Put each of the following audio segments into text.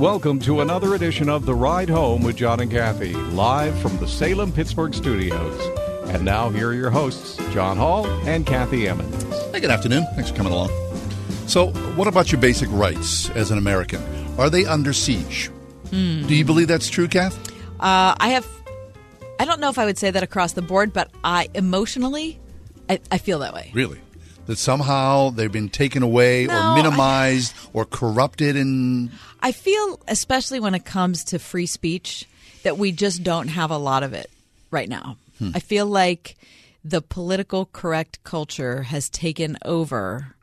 Welcome to another edition of The Ride Home with John and Kathy, live from the Salem Pittsburgh studios. And now, here are your hosts, John Hall and Kathy Emmons. Hey, good afternoon. Thanks for coming along. So, what about your basic rights as an American? Are they under siege? Hmm. Do you believe that's true, Kath? Uh, I have. I don't know if I would say that across the board, but I emotionally, I, I feel that way. Really? That somehow they've been taken away No, or I- minimized or corrupted and I feel, especially when it comes to free speech, that we just don't have a lot of it right now. Hmm. I feel like the political correct culture has taken over,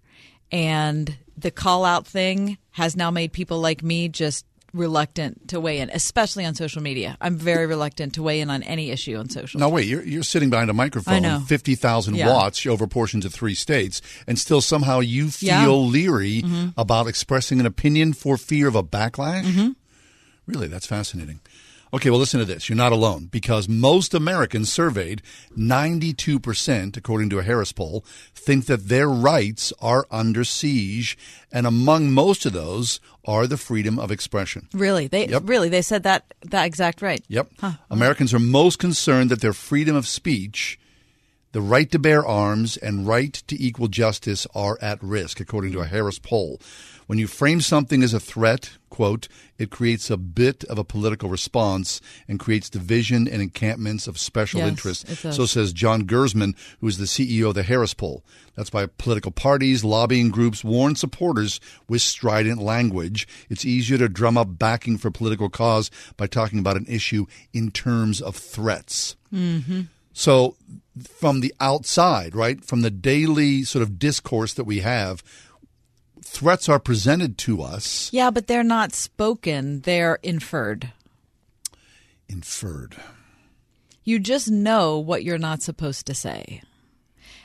and the call out thing has now made people like me just reluctant to weigh in, especially on social media. I'm very reluctant to weigh in on any issue on social. No, wait, you're, you're sitting behind a microphone, fifty thousand Yeah. watts over portions of three states, and still somehow you feel Yeah. leery Mhm. about expressing an opinion for fear of a backlash. Mm-hmm. Really, that's fascinating. Okay, well, listen to this. You're not alone because most Americans surveyed, 92%, according to a Harris poll, think that their rights are under siege. And among most of those are the freedom of expression. Really, they Yep. really they said that that exact right. Yep. Americans are most concerned that their freedom of speech, the right to bear arms, and right to equal justice are at risk, according to a Harris poll. When you frame something as a threat, quote, it creates a bit of a political response and creates division and encampments of special Yes, interests. So says John Gerzema, who is the CEO of the Harris poll. That's why political parties, lobbying groups warn supporters with strident language. It's easier to drum up backing for political cause by talking about an issue in terms of threats. Mm-hmm. So, from the outside, right, from the daily sort of discourse that we have, threats are presented to us, Yeah, but they're not spoken; they're inferred. inferred. You just know what you're not supposed to say.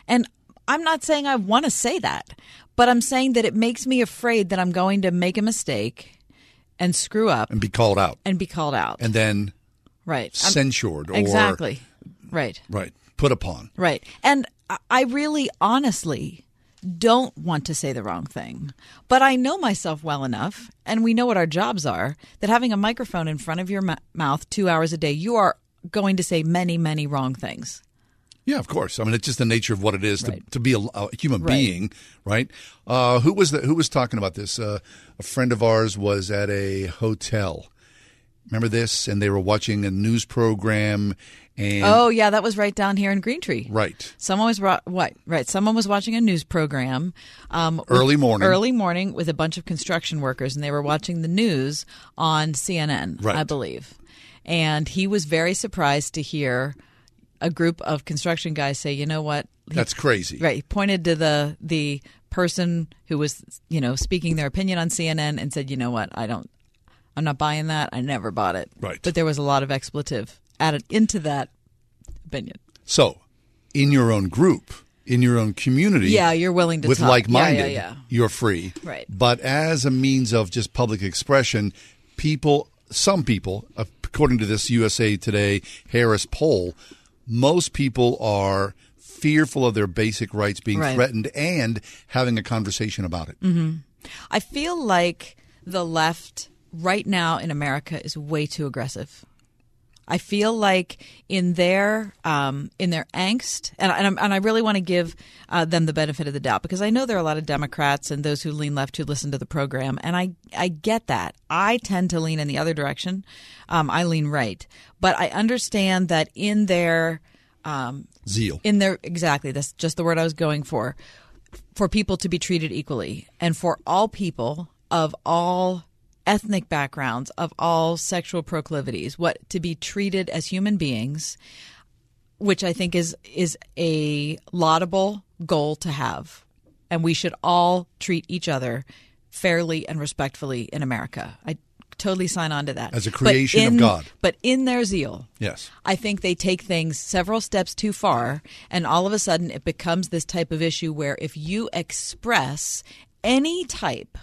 And I'm not saying I want to say that, but I'm saying that it makes me afraid that I'm going to make a mistake and screw up And be called out. and be called out. And then right. I'm- censured or. exactly. Right. Right. Put upon. Right. And I really honestly don't want to say the wrong thing. But I know myself well enough, and we know what our jobs are, that having a microphone in front of your m- mouth two hours a day, you are going to say many, many wrong things. Yeah, of course. I mean, it's just the nature of what it is to, to be a, a human Right. being, right? Uh, who was the, who was talking about this? Uh, a friend of ours was at a hotel. Remember this? And they were watching a news program, and oh, yeah, that was right down here in Green Tree. right, Someone was ro- what? Right. Someone was watching a news program. Um, Early morning. Early morning with a bunch of construction workers, and they were watching the news on CNN, Right. I believe. And he was very surprised to hear a group of construction guys say, "You know what? He- that's crazy. Right. He pointed to the the person who was, you know, speaking their opinion on CNN and said, "You know what? I don't. I'm not buying that. I never bought it." Right. But there was a lot of expletive added into that opinion. So, in your own group, in your own community, Yeah, you're willing to with talk. like-minded, Yeah, yeah, yeah. you're free. Right. But as a means of just public expression, people, some people, according to this USA Today Harris poll, most people are fearful of their basic rights being Right. threatened and having a conversation about it. hmm I feel like the left right now in America is way too aggressive. I feel like in their um, in their angst, and, and, and I really want to give uh, them the benefit of the doubt because I know there are a lot of Democrats and those who lean left who listen to the program, and I I get that. I tend to lean in the other direction. Um, I lean right, but I understand that in their um, Zeal. in their exactly that's just the word I was going for for people to be treated equally and for all people of all ethnic backgrounds of all sexual proclivities what to be treated as human beings which I think is is a laudable goal to have, and we should all treat each other fairly and respectfully in America. I totally sign on to that. As a creation of God. But in their zeal, Yes. I think they take things several steps too far, and all of a sudden it becomes this type of issue where if you express any type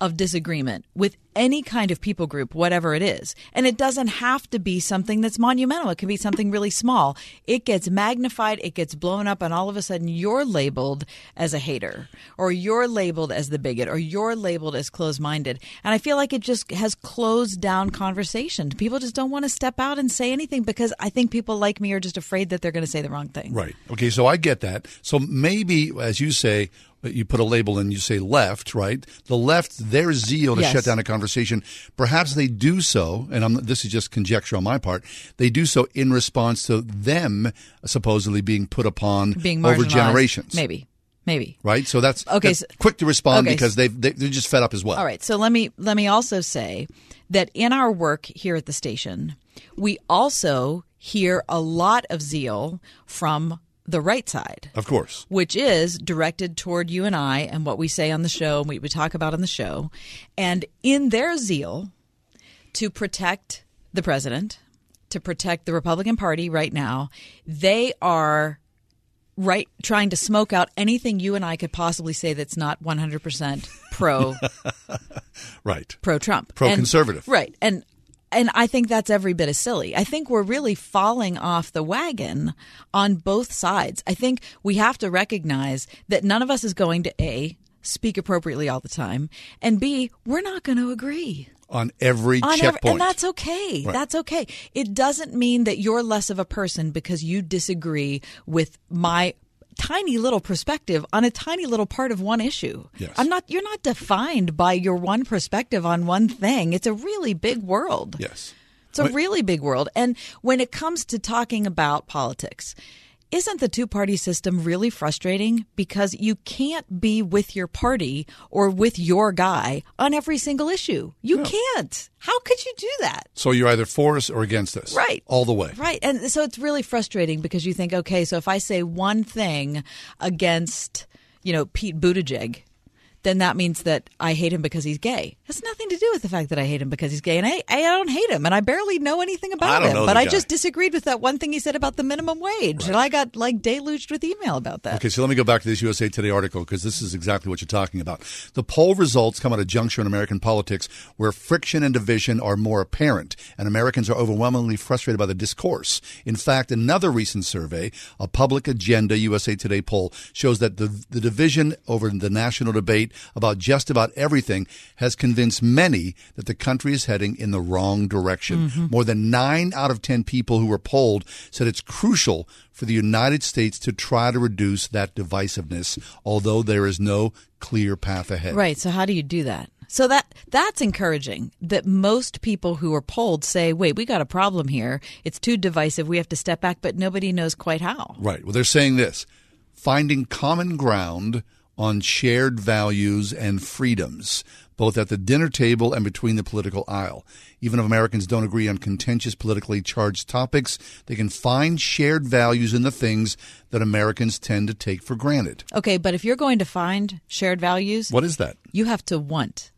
of disagreement with any kind of people group, whatever it is, and it doesn't have to be something that's monumental, it can be something really small, it gets magnified, it gets blown up, and all of a sudden you're labeled as a hater, or you're labeled as the bigot, or you're labeled as closed minded. And I feel like it just has closed down conversation. People just don't want to step out and say anything because I think people like me are just afraid that they're going to say the wrong thing. Right. Okay. So I get that. So maybe, as you say, you put a label and you say left, right? The left, their zeal to Yes. shut down a conversation, perhaps they do so, and I'm, this is just conjecture on my part, they do so in response to them supposedly being put upon Being over generations. Maybe. Maybe. Right? So that's, Okay, that's so- quick to respond okay, because they've, they, they're just fed up as well. All right. So let me let me also say that in our work here at the station, we also hear a lot of zeal from the right side. Of course. which is directed toward you and I and what we say on the show and we, we talk about on the show. And in their zeal to protect the president, to protect the Republican Party right now, they are right trying to smoke out anything you and I could possibly say that's not 100% pro Right. pro Trump, Pro-conservative. right? And and I think that's every bit as silly. I think we're really falling off the wagon on both sides. I think we have to recognize that none of us is going to a speak appropriately all the time, and b we're not going to agree On every on every, and that's okay. That's okay. It doesn't mean that you're less of a person because you disagree with my tiny little perspective on a tiny little part of one issue. Yes. I'm not you're not defined by your one perspective on one thing. It's a really big world. yes. It's a really big world. And when it comes to talking about politics, isn't the two party system really frustrating? Because you can't be with your party or with your guy on every single issue. You can't. How could you do that? So you're either for us or against us. Right. All the way. Right. And so it's really frustrating because you think, okay, so if I say one thing against, you know, Pete Buttigieg, then that means that I hate him because he's gay. It has nothing to do with the fact that I hate him because he's gay. And I, I don't hate him. And I barely know anything about him. But I guy. just disagreed with that one thing he said about the minimum wage. And I got like deluged with email about that. Okay, so let me go back to this USA Today article because this is exactly what you're talking about. The poll results come at a juncture in American politics where friction and division are more apparent, and Americans are overwhelmingly frustrated by the discourse. In fact, another recent survey, a Public Agenda USA Today poll, shows that the, the division over the national debate about just about everything has convinced many that the country is heading in the wrong direction. Mm-hmm. More than nine out of 10 people who were polled said it's crucial for the United States to try to reduce that divisiveness, although there is no clear path ahead. Right. So how do you do that? So that that's encouraging that most people who are polled say, "Wait, we got a problem here. It's too divisive. We have to step back." But nobody knows quite how. Right. Well, they're saying this finding common ground on shared values and freedoms, both at the dinner table and between the political aisle. Even if Americans don't agree on contentious, politically charged topics, they can find shared values in the things that Americans tend to take for granted. Okay, but if you're going to find shared values, What is that? you have to want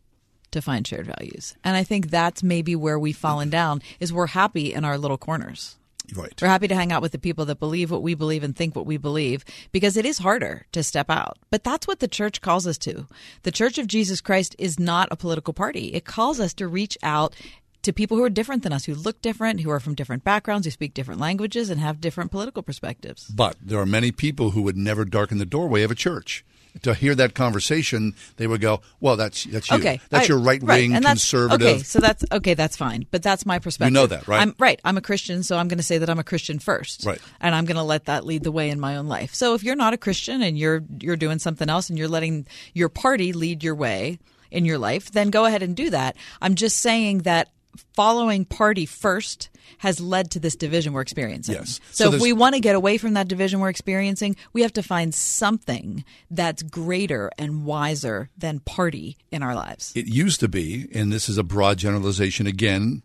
to find shared values. And I think that's maybe where we've fallen down is we're happy in our little corners. Right. We're happy to hang out with the people that believe what we believe and think what we believe because it is harder to step out. But that's what the church calls us to. The Church of Jesus Christ is not a political party. It calls us to reach out to people who are different than us, who look different, who are from different backgrounds, who speak different languages, and have different political perspectives. But there are many people who would never darken the doorway of a church. To hear that conversation, they would go, "Well, that's that's you. Okay, that's I- your right wing and that's- conservative." Okay, so that's okay. That's fine, but that's my perspective. You know that, right? I'm right. I'm a Christian, so I'm going to say that I'm a Christian first, Right. And I'm going to let that lead the way in my own life. So if you're not a Christian and you're you're doing something else and you're letting your party lead your way in your life, then go ahead and do that. I'm just saying that following party first has led to this division we're experiencing. Yes. So, So if we want to get away from that division we're experiencing, we have to find something that's greater and wiser than party in our lives. It used to be, and this is a broad generalization again,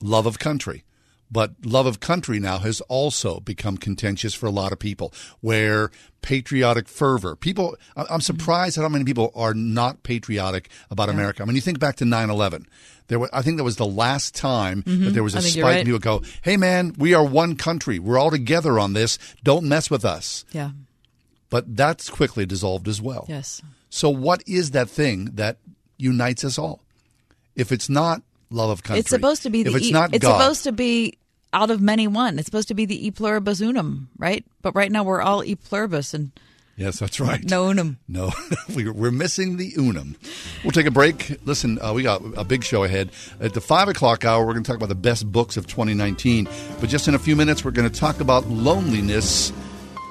love of country. But love of country now has also become contentious for a lot of people, where patriotic fervor, people, I'm surprised at how many people are not patriotic about America. I mean, you think back to 9 11. There were, I think that was the last time that there was a Mm-hmm. Spike right. and people go, hey man, we are one country. We're all together on this. Don't mess with us. Yeah. But that's quickly dissolved as well. Yes. So, what is that thing that unites us all? If it's not love of country, It's supposed to be the If it's e, not it's God, supposed to be out of many one. It's supposed to be the e pluribus unum, right? But right now we're all e pluribus and yes, that's right. no unum. no, we're, we're missing the unum. We'll take a break. Listen, uh, we got a big show ahead. At the five o'clock hour, we're going to talk about the best books of 2019. But just in a few minutes, we're going to talk about loneliness.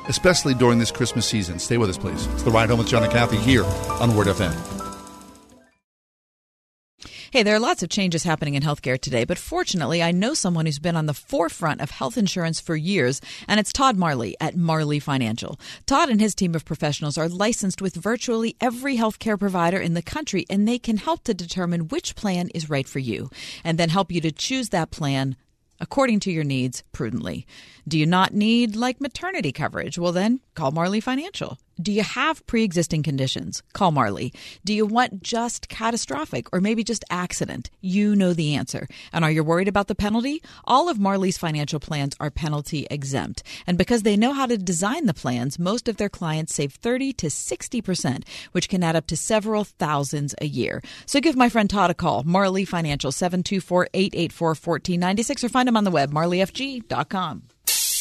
Especially during this Christmas season. Stay with us, please. It's the ride home with John and Kathy here on Word FM. Hey, there are lots of changes happening in healthcare today, but fortunately, I know someone who's been on the forefront of health insurance for years, and it's Todd Marley at Marley Financial. Todd and his team of professionals are licensed with virtually every healthcare provider in the country, and they can help to determine which plan is right for you, and then help you to choose that plan according to your needs prudently. Do you not need like maternity coverage? Well, then call Marley Financial. Do you have pre existing conditions? Call Marley. Do you want just catastrophic or maybe just accident? You know the answer. And are you worried about the penalty? All of Marley's financial plans are penalty exempt. And because they know how to design the plans, most of their clients save 30 to 60%, which can add up to several thousands a year. So give my friend Todd a call. Marley Financial, 724 884 1496, or find him on the web, marleyfg.com.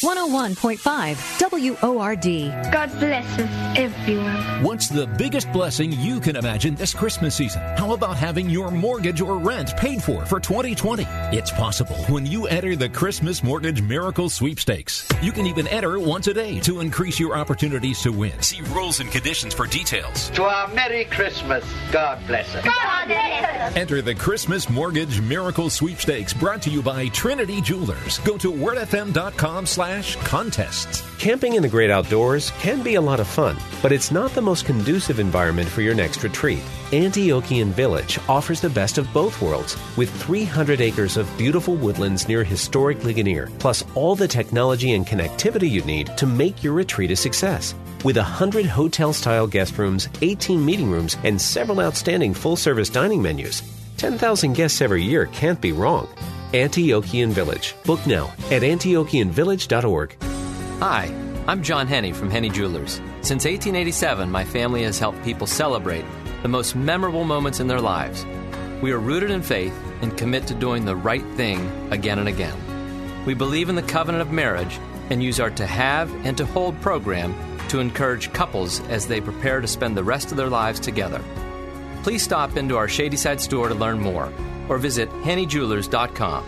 101.5 WORD. God bless us, everyone. What's the biggest blessing you can imagine this Christmas season? How about having your mortgage or rent paid for for 2020? It's possible when you enter the Christmas Mortgage Miracle Sweepstakes. You can even enter once a day to increase your opportunities to win. See rules and conditions for details. To our Merry Christmas. God bless us. God bless us. Enter the Christmas Mortgage Miracle Sweepstakes brought to you by Trinity Jewelers. Go to wordfm.com slash contests. Camping in the great outdoors can be a lot of fun, but it's not the most conducive environment for your next retreat. Antiochian Village offers the best of both worlds with 300 acres of beautiful woodlands near historic Ligonier, plus all the technology and connectivity you need to make your retreat a success. With 100 hotel style guest rooms, 18 meeting rooms, and several outstanding full service dining menus, 10,000 guests every year can't be wrong. Antiochian Village. Book now at antiochianvillage.org. Hi, I'm John Henne from Henne Jewelers. Since 1887, my family has helped people celebrate the most memorable moments in their lives. We are rooted in faith and commit to doing the right thing again and again. We believe in the covenant of marriage and use our To Have and To Hold program to encourage couples as they prepare to spend the rest of their lives together. Please stop into our Shadyside store to learn more or visit hennejewelers.com.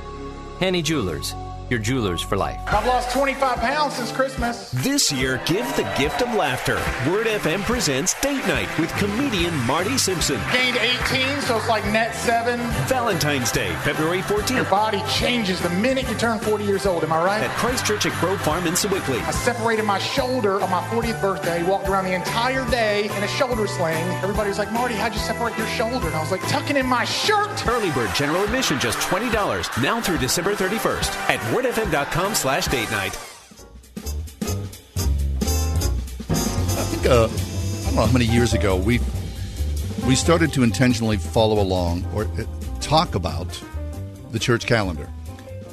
Henne Jewelers, your jewelers for life. I've lost 25 pounds since Christmas. This year, give the gift of laughter. Word FM presents Date Night with comedian Marty Simpson. Gained 18, so it's like net 7. Valentine's Day, February 14th. Your body changes the minute you turn 40 years old, am I right? At Christ Church at Grove Farm in Sewickley. I separated my shoulder on my 40th birthday, walked around the entire day in a shoulder sling. Everybody was like, Marty, how'd you separate your shoulder? And I was like, tucking in my shirt. Early bird general admission just $20, now through December 31st at wordfm.com slash date night. I think uh, I don't know how many years ago we we started to intentionally follow along or uh, talk about the church calendar,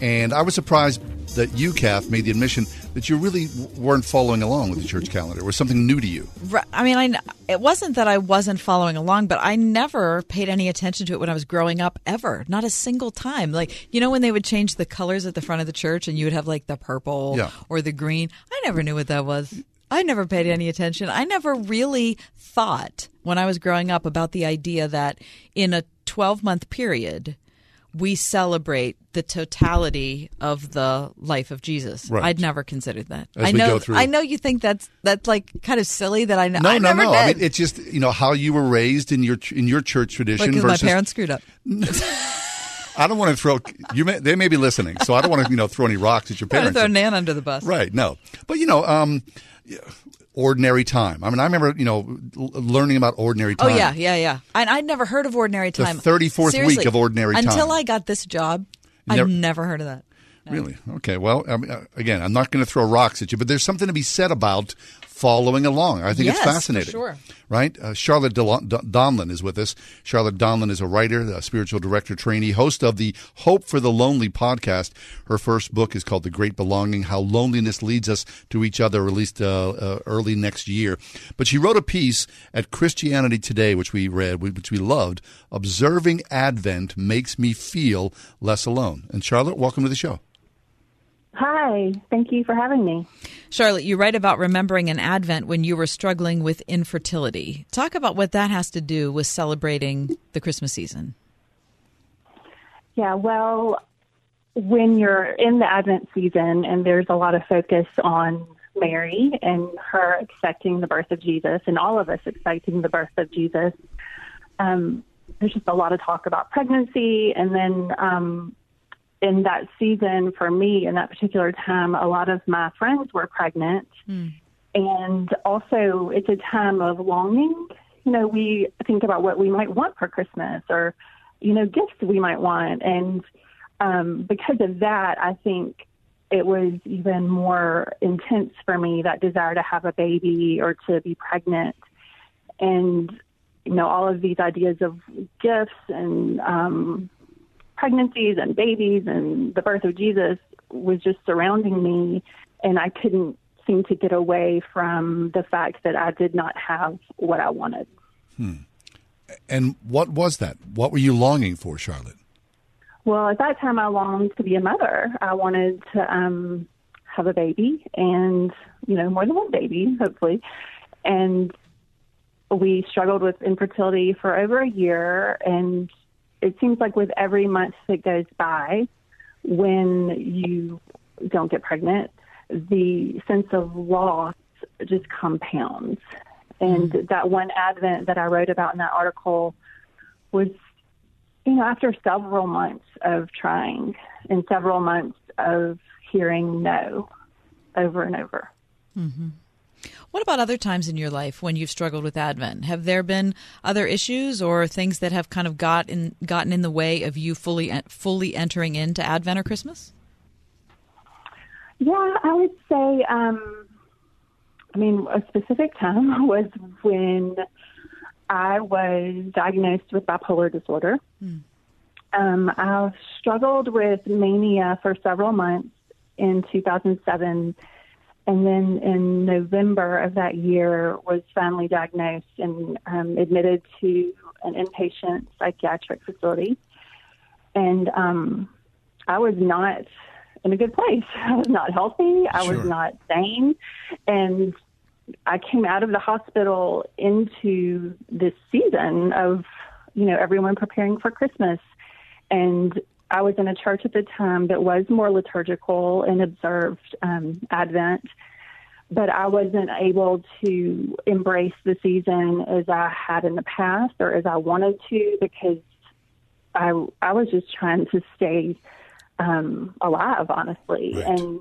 and I was surprised that Kath, made the admission that you really weren't following along with the church calendar. It was something new to you. Right. I mean, I, it wasn't that I wasn't following along, but I never paid any attention to it when I was growing up, ever. Not a single time. Like, you know, when they would change the colors at the front of the church and you would have like the purple Yeah. or the green? I never knew what that was. I never paid any attention. I never really thought when I was growing up about the idea that in a 12 month period, we celebrate the totality of the life of Jesus. Right. I'd never considered that. As I know. I know you think that's that's like kind of silly that I know. No, I no, no. Did. I mean, it's just you know how you were raised in your in your church tradition because my parents screwed up. I don't want to throw you. May, they may be listening, so I don't want to you know throw any rocks at your parents. throw Nan under the bus. Right. No. But you know, um, ordinary time. I mean, I remember you know learning about ordinary time. Oh yeah, yeah, yeah. And I'd never heard of ordinary The time. 34th week of Ordinary until Time. I got this job. Never- I've never heard of that. Really? Okay. Well, I mean, uh, again, I'm not going to throw rocks at you, but there's something to be said about following along. I think Yes, it's fascinating. sure. Right? Uh, Charlotte Don- Donlon is with us. Charlotte Donlon is a writer, a spiritual director trainee, host of the Hope for the Lonely podcast. Her first book is called The Great Belonging How Loneliness Leads Us to Each Other, released uh, uh, early next year. But she wrote a piece at Christianity Today, which we read, which we loved. Observing Advent makes me feel less alone. And Charlotte, welcome to the show. Hi, thank you for having me. Charlotte, you write about remembering an Advent when you were struggling with infertility. Talk about what that has to do with celebrating the Christmas season. Yeah, well, when you're in the Advent season and there's a lot of focus on Mary and her expecting the birth of Jesus, and all of us expecting the birth of Jesus, um, there's just a lot of talk about pregnancy. And then um, in that season, for me, in that particular time, a lot of my friends were pregnant. And also, it's a time of longing. You know, we think about what we might want for Christmas or, you know, gifts we might want. And um, because of that, I think it was even more intense for me that desire to have a baby or to be pregnant. And, you know, all of these ideas of gifts and um, pregnancies and babies and the birth of Jesus was just surrounding me. And I couldn't seem to get away from the fact that I did not have what I wanted. Hmm. And what was that? What were you longing for, Charlotte? Well, at that time, I longed to be a mother. I wanted to um, have a baby, and you know, more than one baby, hopefully. And we struggled with infertility for over a year, and it seems like with every month that goes by, when you don't get pregnant, the sense of loss just compounds. And that one Advent that I wrote about in that article was you know, after several months of trying and several months of hearing no over and over. Mm-hmm. What about other times in your life when you've struggled with Advent? Have there been other issues or things that have kind of got in, gotten in the way of you fully fully entering into Advent or Christmas? Yeah, I would say. Um, I mean, a specific time was when I was diagnosed with bipolar disorder. Um, I've struggled with mania for several months in 2007, and then in November of that year was finally diagnosed and um, admitted to an inpatient psychiatric facility. And um, I was not in a good place. I was not healthy. I was not sane, and I came out of the hospital into this season of, you know, everyone preparing for Christmas. And I was in a church at the time that was more liturgical and observed um, Advent, but I wasn't able to embrace the season as I had in the past or as I wanted to because I I was just trying to stay um, alive, honestly, and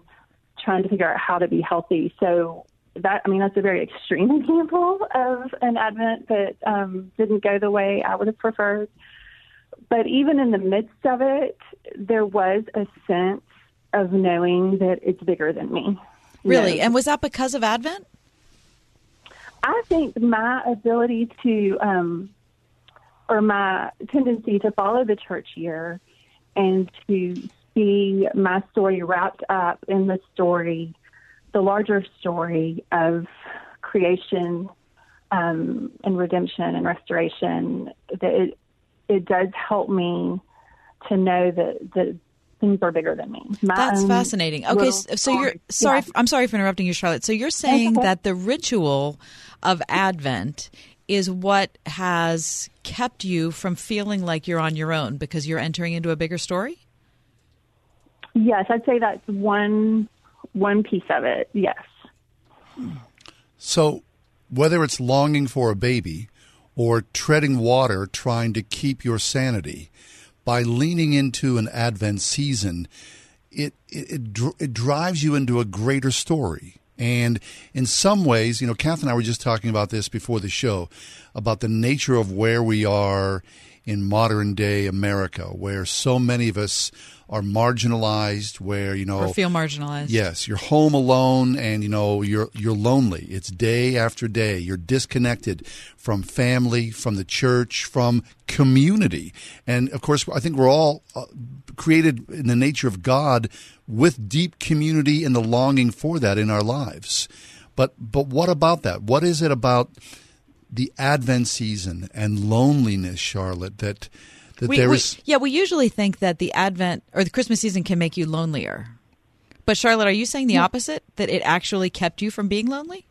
trying to figure out how to be healthy. So that I mean that's a very extreme example of an Advent that um, didn't go the way I would have preferred. But even in the midst of it, there was a sense of knowing that it's bigger than me. Really? And was that because of Advent? I think my ability to, um, or my tendency to follow the church year and to see my story wrapped up in the story, the larger story of creation um, and redemption and restoration, that it, it does help me to know that, that things are bigger than me. My That's fascinating. Okay, little so, so you're sorry. Yeah. I'm sorry for interrupting you, Charlotte. So you're saying okay. that the ritual of Advent is what has kept you from feeling like you're on your own because you're entering into a bigger story. Yes, I'd say that's one one piece of it. Yes. So, whether it's longing for a baby or treading water trying to keep your sanity, by leaning into an Advent season, it it, it, dr- it drives you into a greater story. And in some ways, you know, Kath and I were just talking about this before the show about the nature of where we are in modern day America, where so many of us are marginalized, where you know or feel marginalized. Yes, you're home alone, and you know you're you're lonely. It's day after day. You're disconnected from family, from the church, from community, and of course, I think we're all uh, created in the nature of God with deep community and the longing for that in our lives. But but what about that? What is it about the Advent season and loneliness, Charlotte, that that we, there we, is yeah, we usually think that the Advent or the Christmas season can make you lonelier. But Charlotte, are you saying the opposite? That it actually kept you from being lonely?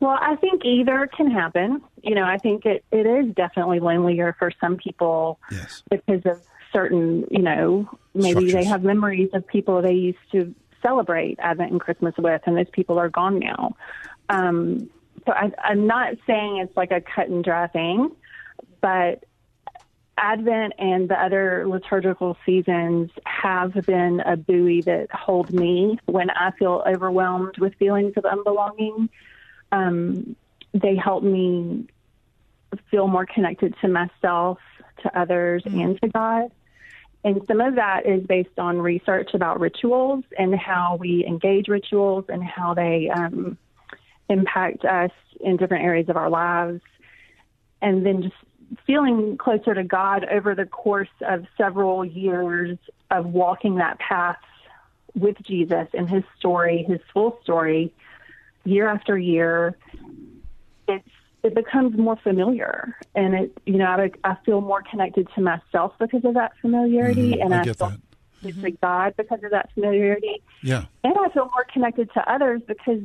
Well, I think either can happen. You know, I think it, it is definitely lonelier for some people yes. because of certain, you know, maybe they have memories of people they used to celebrate Advent and Christmas with, and those people are gone now. Um, so I, I'm not saying it's like a cut and dry thing, but Advent and the other liturgical seasons have been a buoy that hold me when I feel overwhelmed with feelings of unbelonging. Um, they help me feel more connected to myself, to others, and to God. And some of that is based on research about rituals and how we engage rituals and how they um, impact us in different areas of our lives. And then just feeling closer to God over the course of several years of walking that path with Jesus and his story, his full story, year after year, it's it becomes more familiar, and it you know I, I feel more connected to myself because of that familiarity, Mhm, and I I, feel that. connected to God because of that familiarity, yeah. and I feel more connected to others because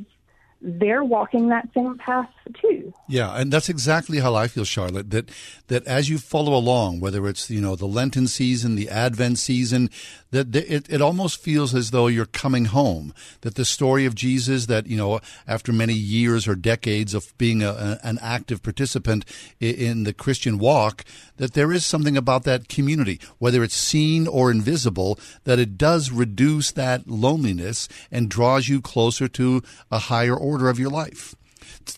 they're walking that same path too. Yeah, and that's exactly how I feel, Charlotte. That that as you follow along, whether it's you know the Lenten season, the Advent season, that it, it almost feels as though you're coming home. That the story of Jesus, that you know after many years or decades of being a, an active participant in the Christian walk, that there is something about that community, whether it's seen or invisible, that it does reduce that loneliness and draws you closer to a higher order of your life.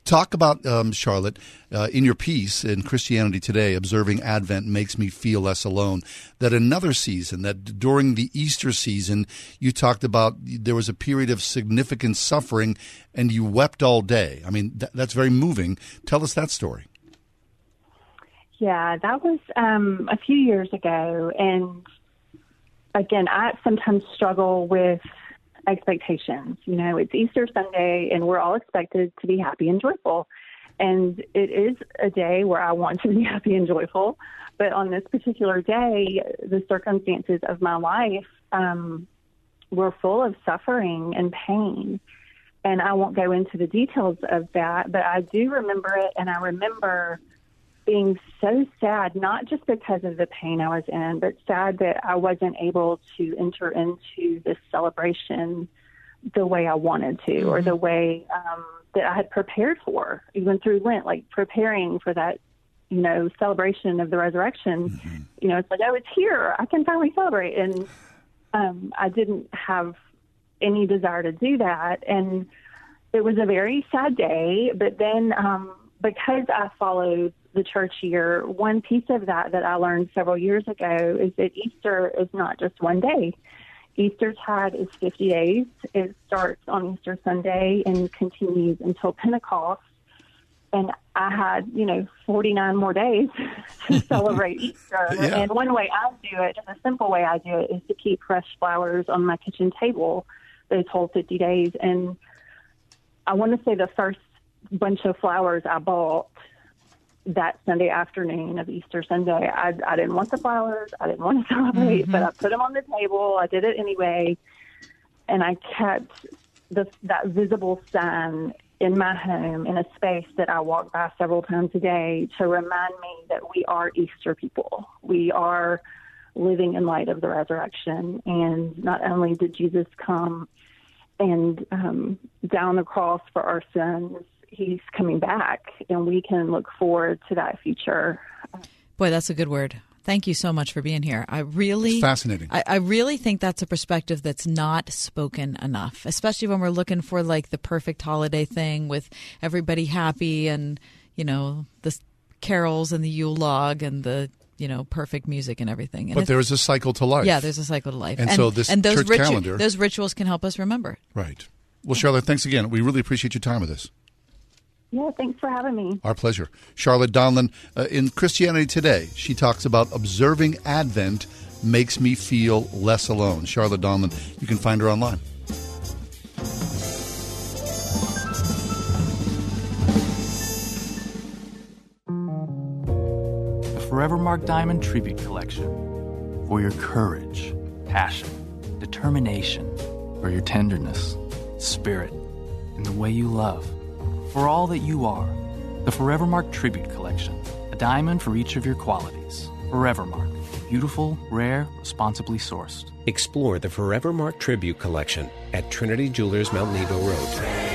Talk about, um, Charlotte, uh, in your piece in Christianity Today, Observing Advent Makes Me Feel Less Alone, that another season, that during the Easter season, you talked about there was a period of significant suffering and you wept all day. I mean, th- that's very moving. Tell us that story. Yeah, that was um, a few years ago. And again, I sometimes struggle with expectations. You know, it's Easter Sunday and we're all expected to be happy and joyful. And it is a day where I want to be happy and joyful. But on this particular day, the circumstances of my life um, were full of suffering and pain. And I won't go into the details of that, but I do remember it. And I remember being so sad, not just because of the pain I was in, but sad that I wasn't able to enter into this celebration the way I wanted to, or the way um, that I had prepared for, even through Lent, like preparing for that, you know, celebration of the resurrection. You know, it's like, oh, it's here. I can finally celebrate. And um, I didn't have any desire to do that. And it was a very sad day. But then, um, because I followed the church year, one piece of that that I learned several years ago is that Easter is not just one day. Easter tide is 50 days. It starts on Easter Sunday and continues until Pentecost. And I had, you know, 49 more days to celebrate Easter. Yeah. And one way I do it, just a simple way I do it, is to keep fresh flowers on my kitchen table those whole 50 days. And I want to say the first bunch of flowers I bought that Sunday afternoon of Easter Sunday. I, I didn't want the flowers. I didn't want to celebrate, but I put them on the table. I did it anyway, and I kept the, that visible sign in my home in a space that I walk by several times a day to remind me that we are Easter people. We are living in light of the resurrection, and not only did Jesus come and um, down the cross for our sins, he's coming back, and we can look forward to that future. Boy, that's a good word. Thank you so much for being here. I really It's fascinating. I, I really think that's a perspective that's not spoken enough, especially when we're looking for like the perfect holiday thing with everybody happy and you know the carols and the Yule log and the you know perfect music and everything. And But there is a cycle to life. Yeah, there's a cycle to life, And so this and those church ritu- calendar- those rituals can help us remember. it. Right. Well, Charlotte, thanks again. We really appreciate your time with us. Yeah, thanks for having me. Our pleasure. Charlotte Donlon, uh, in Christianity Today, she talks about observing Advent makes me feel less alone. Charlotte Donlon, you can find her online. The Forever Mark Diamond Tribute Collection. For your courage, passion, determination, for your tenderness, spirit, and the way you love. For all that you are. The Forever Mark Tribute Collection. A diamond for each of your qualities. Forever Mark. Beautiful, rare, responsibly sourced. Explore the Forever Mark Tribute Collection at Trinity Jewelers Mount Nebo Road.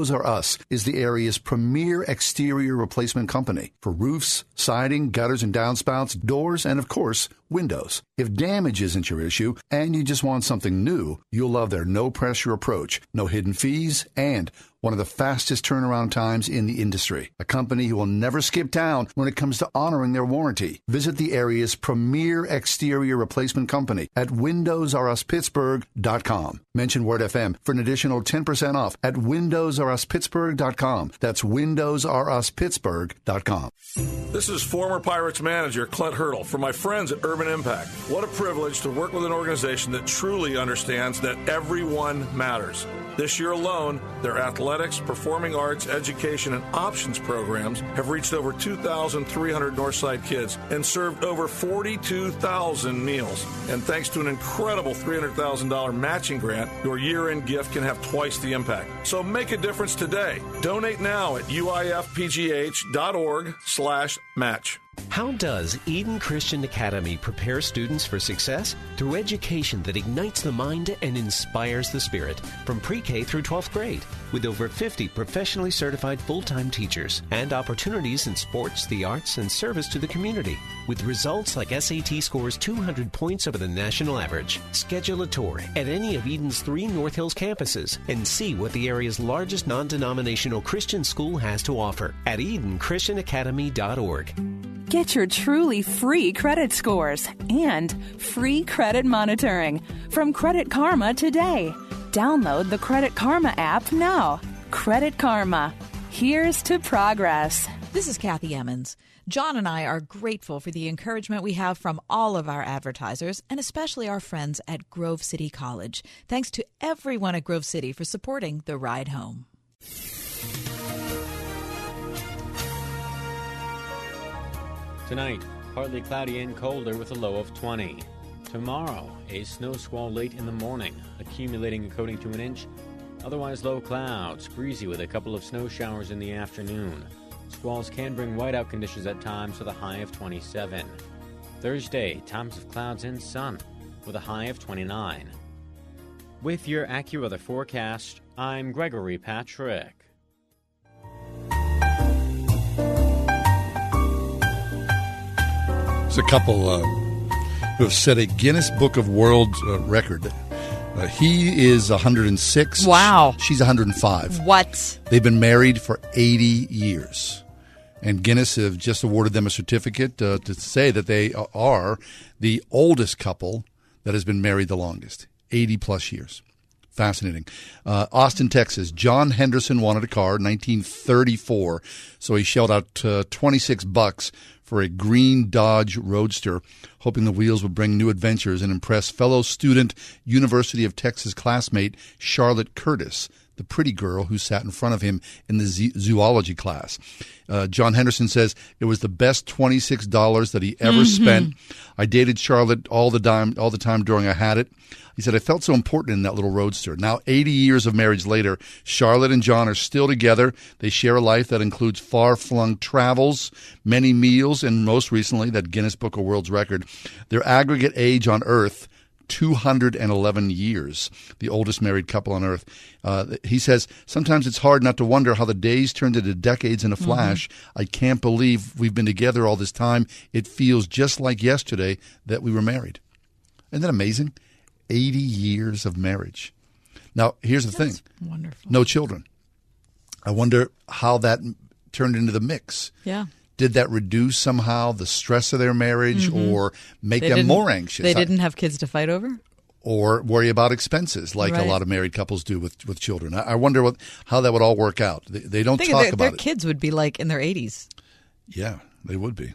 R Us is the area's premier exterior replacement company for roofs, siding, gutters and downspouts, doors, and of course, windows. If damage isn't your issue and you just want something new, you'll love their no pressure approach, no hidden fees, and one of the fastest turnaround times in the industry. A company who will never skip town when it comes to honoring their warranty. Visit the area's premier exterior replacement company at WindowsRUsPittsburgh.com. Mention Word FM for an additional 10% off at WindowsRUsPittsburgh.com. That's WindowsRUsPittsburgh.com. This is former Pirates manager Clint Hurdle for my friends at Urban Impact. What a privilege to work with an organization that truly understands that everyone matters. This year alone, their athletics, performing arts, education, and options programs have reached over 2,300 Northside kids and served over 42,000 meals. And thanks to an incredible $300,000 matching grant, your year end gift can have twice the impact. So make a difference today. Donate now at uifpgh.org slash match. How does Eden Christian Academy prepare students for success? Through education that ignites the mind and inspires the spirit from pre K through 12th grade, with over 50 professionally certified full time teachers and opportunities in sports, the arts, and service to the community. With results like SAT scores 200 points over the national average. Schedule a tour at any of Eden's three North Hills campuses and see what the area's largest non denominational Christian school has to offer at EdenChristianAcademy.org. Get your truly free credit scores and free credit monitoring from Credit Karma today. Download the Credit Karma app now. Credit Karma. Here's to progress. This is Kathy Emmons. John and I are grateful for the encouragement we have from all of our advertisers and especially our friends at Grove City College. Thanks to everyone at Grove City for supporting the ride home. Tonight, partly cloudy and colder with a low of 20. Tomorrow, a snow squall late in the morning, accumulating according to an inch. Otherwise, low clouds, breezy with a couple of snow showers in the afternoon. Squalls can bring whiteout conditions at times with a high of 27. Thursday, times of clouds and sun with a high of 29. With your AccuWeather forecast, I'm Gregory Patrick. There's a couple uh, who have set a Guinness Book of World uh, Record. Uh, he is 106. Wow. She's 105. What? They've been married for 80 years. And Guinness have just awarded them a certificate uh, to say that they are the oldest couple that has been married the longest 80 plus years. Fascinating. Uh, Austin, Texas. John Henderson wanted a car, in 1934, so he shelled out uh, 26 bucks for a green Dodge Roadster, hoping the wheels would bring new adventures and impress fellow student University of Texas classmate Charlotte Curtis. The pretty girl who sat in front of him in the zoology class. Uh, John Henderson says it was the best twenty six dollars that he ever Mhm. spent. I dated Charlotte all the time, all the time during I had it. He said I felt so important in that little roadster. Now, 80 years of marriage later, Charlotte and John are still together. They share a life that includes far-flung travels, many meals, and most recently that Guinness Book of World's Record. Their aggregate age on Earth 211 years, the oldest married couple on earth. Uh, he says, Sometimes it's hard not to wonder how the days turned into decades in a flash. I can't believe we've been together all this time. It feels just like yesterday that we were married. Isn't that amazing? 80 years of marriage. Now, here's the thing wonderful. no children. I wonder how that turned into the mix. Yeah. Did that reduce somehow the stress of their marriage Mhm. or make They them more anxious? They didn't have kids to fight over. or worry about expenses like Right. a lot of married couples do with, with children. I, I wonder what how that would all work out. They, they don't talk their, about their it. kids would be like in their 80s. Yeah, they would be.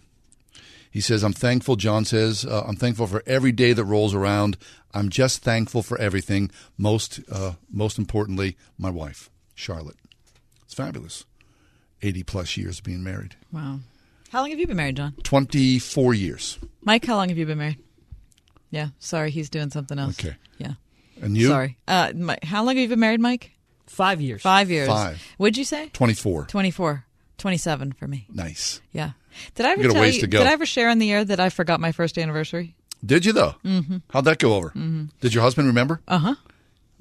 He says, I'm thankful, John says, uh, I'm thankful for every day that rolls around. I'm just thankful for everything. Most, uh, most importantly, my wife, Charlotte. It's fabulous. 80 plus years of being married. Wow. How long have you been married, John? 24 years. Mike, how long have you been married? Yeah. Sorry, he's doing something else. Okay. Yeah. And you? Sorry. Uh, Mike, how long have you been married, Mike? Five years. Five years. Five. What'd you say? 24. 24. 27 for me. Nice. Yeah. Did I ever You got a tell you? Did I ever share on the air that I forgot my first anniversary? Did you, though? Mhm. How'd that go over? Mhm. Did your husband remember? Uh huh.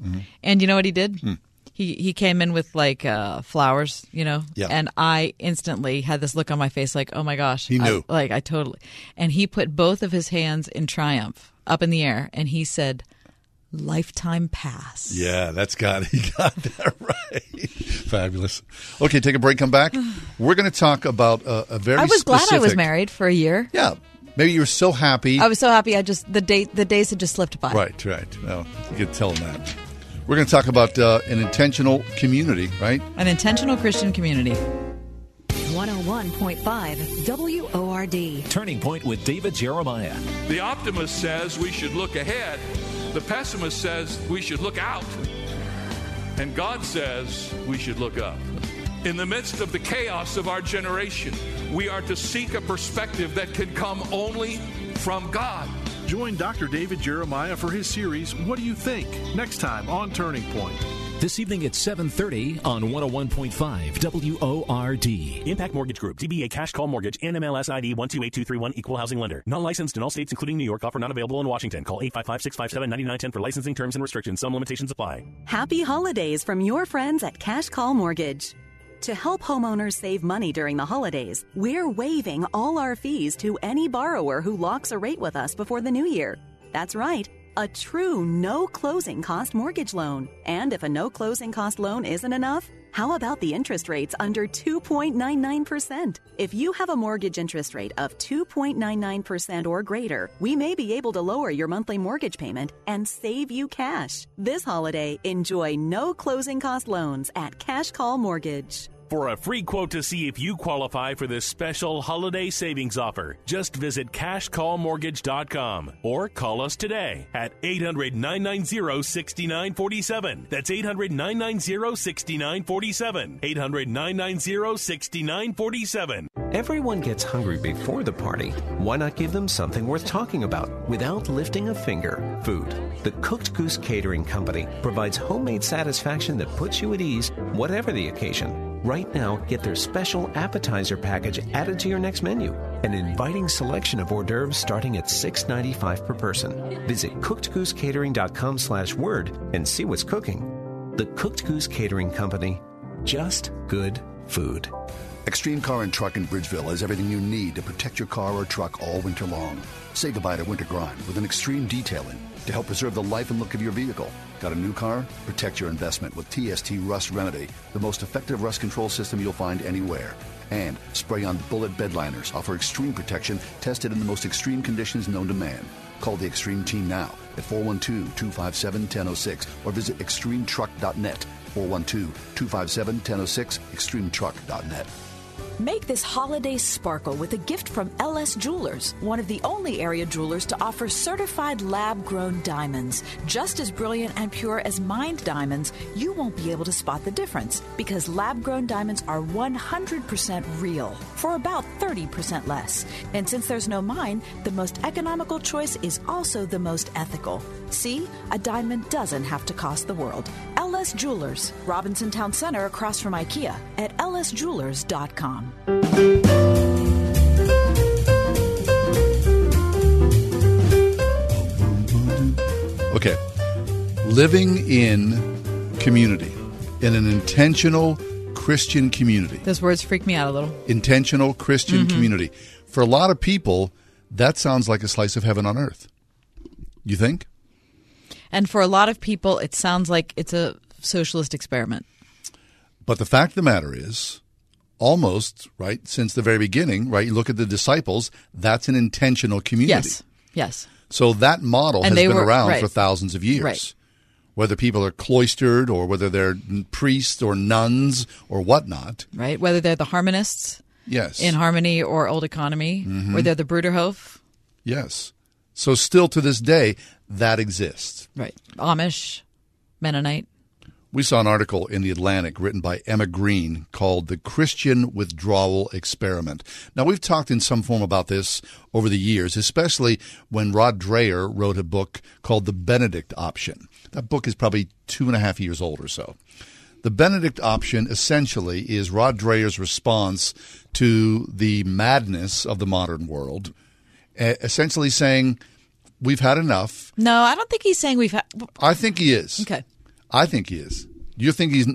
Mhm. And you know what he did? Hmm. He he came in with like uh, flowers, you know, Yeah. and I instantly had this look on my face, like, oh my gosh, He I- knew. like I totally. And he put both of his hands in triumph up in the air, and he said, "Lifetime pass." Yeah, that's got he got that right. Fabulous. Okay, take a break. Come back. We're going to talk about uh, a very. I was glad I was married for a year. Yeah, maybe you were so happy. I was so happy. I just the day the days had just slipped by. Right, right. Well, you could tell them that. We're going to talk about uh, an intentional community, right? An intentional Christian community. 101.5 WORD. Turning Point with David Jeremiah. The optimist says we should look ahead. The pessimist says we should look out. And God says we should look up. In the midst of the chaos of our generation, we are to seek a perspective that can come only from God. Join Dr. David Jeremiah for his series, What Do You Think? Next time on Turning Point. This evening at 7:30 on 101.5 WORD. Impact Mortgage Group, DBA Cash Call Mortgage, NMLS ID 128231, Equal Housing Lender. Not licensed in all states, including New York. Offer not available in Washington. Call 855-657-9910 for licensing terms and restrictions. Some limitations apply. Happy holidays from your friends at Cash Call Mortgage. To help homeowners save money during the holidays, we're waiving all our fees to any borrower who locks a rate with us before the new year. That's right, a true no closing cost mortgage loan. And if a no closing cost loan isn't enough, how about the interest rates under 2.99%? If you have a mortgage interest rate of 2.99% or greater, we may be able to lower your monthly mortgage payment and save you cash. This holiday, enjoy no closing cost loans at Cash Call Mortgage. For a free quote to see if you qualify for this special holiday savings offer, just visit cashcallmortgage.com or call us today at 800 990 6947. That's 800 990 6947. 800 990 6947. Everyone gets hungry before the party. Why not give them something worth talking about without lifting a finger? Food. The Cooked Goose Catering Company provides homemade satisfaction that puts you at ease, whatever the occasion. Right now, get their special appetizer package added to your next menu. An inviting selection of hors d'oeuvres starting at $6.95 per person. Visit cookedgoosecatering.com slash word and see what's cooking. The Cooked Goose Catering Company. Just good food. Extreme Car and Truck in Bridgeville has everything you need to protect your car or truck all winter long. Say goodbye to winter grime with an extreme detailing to help preserve the life and look of your vehicle. Got a new car? Protect your investment with TST Rust Remedy, the most effective rust control system you'll find anywhere. And spray on bullet bedliners offer extreme protection tested in the most extreme conditions known to man. Call the Extreme Team now at 412 257 1006 or visit extremetruck.net. 412 257 1006, extremetruck.net. Make this holiday sparkle with a gift from LS Jewelers, one of the only area jewelers to offer certified lab grown diamonds. Just as brilliant and pure as mined diamonds, you won't be able to spot the difference because lab grown diamonds are 100% real for about 30% less. And since there's no mine, the most economical choice is also the most ethical. See, a diamond doesn't have to cost the world. LS Jewelers, Robinson Town Center across from IKEA at lsjewelers.com. Okay. Living in community, in an intentional Christian community. Those words freak me out a little. Intentional Christian Mhm. community. For a lot of people, that sounds like a slice of heaven on earth. You think? And for a lot of people, it sounds like it's a socialist experiment. But the fact of the matter is, almost, right, since the very beginning, right, you look at the disciples, that's an intentional community. Yes. Yes. So that model And has been were- around right. for thousands of years. Right. Whether people are cloistered or whether they're priests or nuns or whatnot. Right? Whether they're the harmonists Yes. in Harmony or Old Economy, Mhm. or they're the Bruderhof. Yes. So still to this day, that exists. Right. Amish, Mennonite. We saw an article in The Atlantic written by Emma Green called The Christian Withdrawal Experiment. Now, we've talked in some form about this over the years, especially when Rod Dreher wrote a book called The Benedict Option. That book is probably two and a half years old or so. The Benedict option essentially is Rod Dreher's response to the madness of the modern world, essentially saying, We've had enough. No, I don't think he's saying we've had. I think he is. Okay. I think he is. You think he's.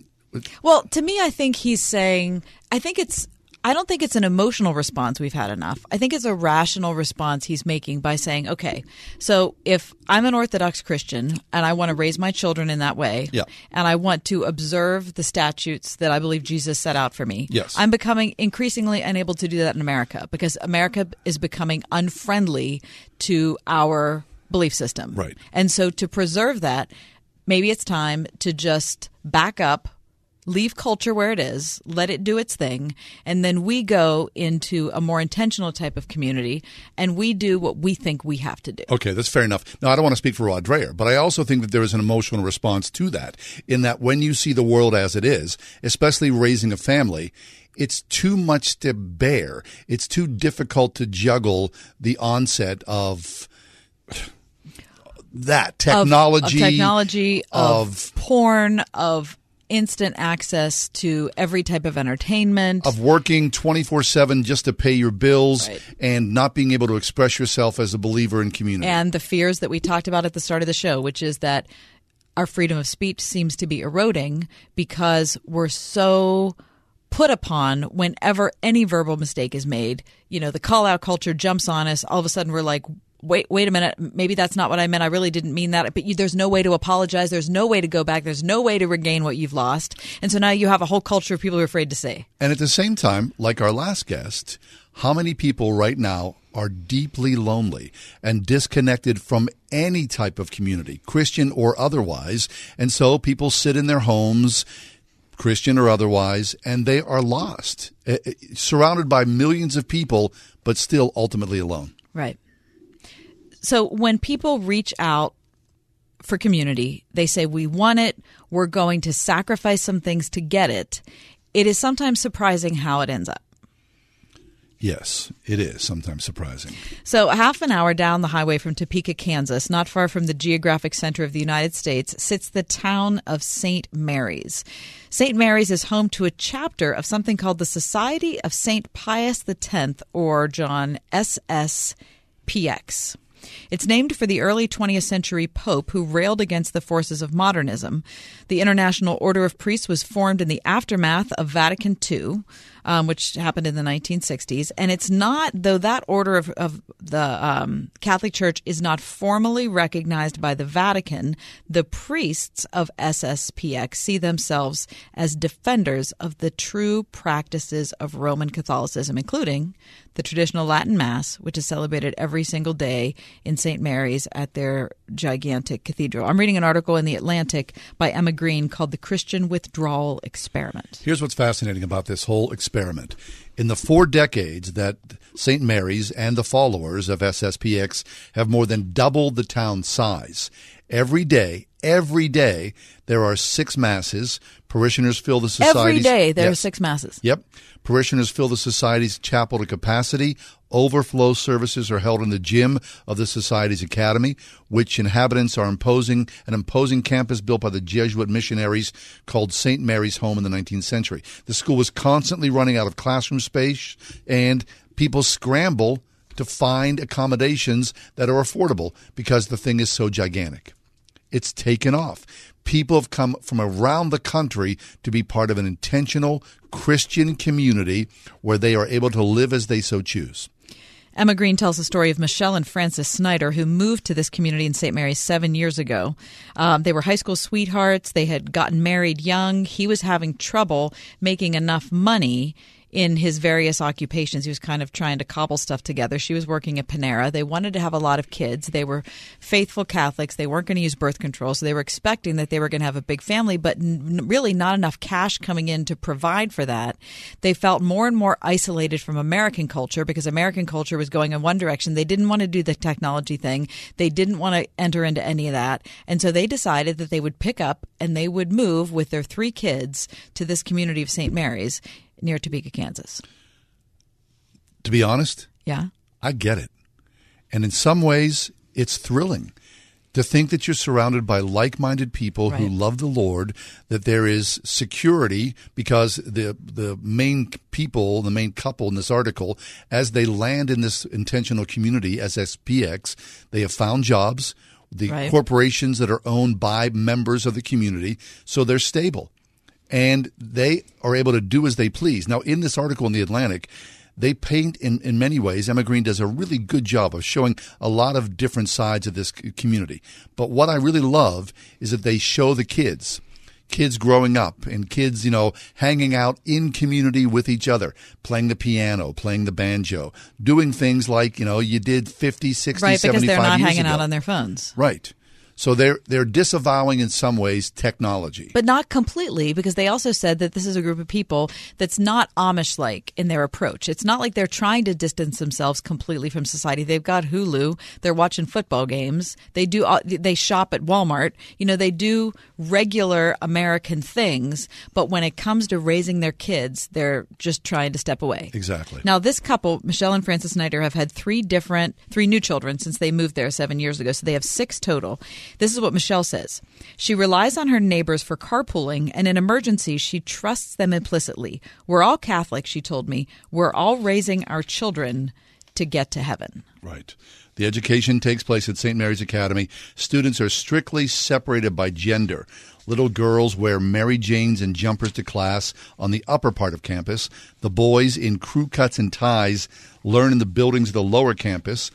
Well, to me, I think he's saying, I think it's, I don't think it's an emotional response we've had enough. I think it's a rational response he's making by saying, okay, so if I'm an Orthodox Christian and I want to raise my children in that way, Yeah. and I want to observe the statutes that I believe Jesus set out for me, Yes. I'm becoming increasingly unable to do that in America because America is becoming unfriendly to our belief system. Right. And so to preserve that, maybe it's time to just back up, leave culture where it is, let it do its thing, and then we go into a more intentional type of community and we do what we think we have to do. Okay, that's fair enough. Now, I don't want to speak for Rod Dreher, but I also think that there is an emotional response to that, in that when you see the world as it is, especially raising a family, it's too much to bear. It's too difficult to juggle the onset of that Of- technology, of, technology, of, of porn, of instant access to every type of entertainment. of working 24/7 just to pay your bills Right. and not being able to express yourself as a believer in community. and the fears that we talked about at the start of the show, which is that our freedom of speech seems to be eroding because we're so put upon whenever any verbal mistake is made. You know, the call out culture jumps on us. All of a sudden, we're like, wait, wait a minute. Maybe that's not what I meant. I really didn't mean that. But you, there's no way to apologize. There's no way to go back. There's no way to regain what you've lost. And so now you have a whole culture of people who are afraid to say. And at the same time, like our last guest, how many people right now are deeply lonely and disconnected from any type of community, Christian or otherwise? And so people sit in their homes, Christian or otherwise, and they are lost, eh, eh, surrounded by millions of people, but still ultimately alone. Right. So when people reach out for community, they say, We want it. We're going to sacrifice some things to get it. It is sometimes surprising how it ends up. Yes, it is sometimes surprising. So, half an hour down the highway from Topeka, Kansas, not far from the geographic center of the United States, sits the town of St. Mary's. St. Mary's is home to a chapter of something called the Society of St. Pius X, or John SSPX. It's named for the early 20th century pope who railed against the forces of modernism. The International Order of Priests was formed in the aftermath of Vatican II, um, which happened in the 1960s. And it's not, though that order of, of the um, Catholic Church is not formally recognized by the Vatican, the priests of SSPX see themselves as defenders of the true practices of Roman Catholicism, including the traditional Latin Mass, which is celebrated every single day in St. Mary's at their gigantic cathedral. I'm reading an article in The Atlantic by Emma Green called The Christian Withdrawal Experiment. Here's what's fascinating about this whole experiment experiment. In the four decades that St. Mary's and the followers of SSPX have more than doubled the town size, every day, every day, there are six masses. Parishioners fill the society's Every day there are six masses. Yep. Parishioners fill the society's chapel to capacity. Overflow services are held in the gym of the society's academy, which inhabitants are imposing an imposing campus built by the Jesuit missionaries called St. Mary's Home in the 19th century. The school was constantly running out of classroom space, and people scramble to find accommodations that are affordable because the thing is so gigantic it's taken off. People have come from around the country to be part of an intentional Christian community where they are able to live as they so choose. Emma Green tells the story of Michelle and Francis Snyder, who moved to this community in St. Mary's seven years ago. Um, they were high school sweethearts. They had gotten married young. He was having trouble making enough money in his various occupations. He was kind of trying to cobble stuff together. She was working at Panera. They wanted to have a lot of kids. They were faithful Catholics. They weren't going to use birth control, so they were expecting that they were going to have a big family, but n- really not enough cash coming in to provide for that. They felt more and more isolated from American culture because American culture was going in one direction. They didn't want to do the technology thing. They didn't want to enter into any of that. And so they decided that they would pick up and they would move with their three kids to this community of St. Mary's near Topeka, Kansas. To be honest, Yeah. I get it. And in some ways, it's thrilling to think that you're surrounded by like minded people who love the Lord, that there is security because the, the main people, the main couple in this article, as they land in this intentional community, SSPX, they have found jobs. The Right. corporations that are owned by members of the community, so they're stable and they are able to do as they please. Now, in this article in the Atlantic, they paint in, in many ways. Emma Green does a really good job of showing a lot of different sides of this community. But what I really love is that they show the kids. Kids growing up and kids, you know, hanging out in community with each other, playing the piano, playing the banjo, doing things like, you know, you did 50, 60, right, because 75 they're not hanging ago. out on their phones. Right. So they're they're disavowing in some ways technology. But not completely, because they also said that this is a group of people that's not Amish like in their approach. It's not like they're trying to distance themselves completely from society. They've got Hulu, they're watching football games, they do they shop at Walmart. You know, they do regular American things, but when it comes to raising their kids, they're just trying to step away. Exactly. Now, this couple, Michelle and Francis Snyder, have had three different, three new children since they moved there seven years ago. So they have six total. This is what Michelle says. She relies on her neighbors for carpooling, and in emergencies, she trusts them implicitly. We're all Catholic, she told me. We're all raising our children to get to heaven. Right. The education takes place at St. Mary's Academy. Students are strictly separated by gender. Little girls wear Mary Janes and jumpers to class on the upper part of campus. The boys, in crew cuts and ties, learn in the buildings of the lower campus.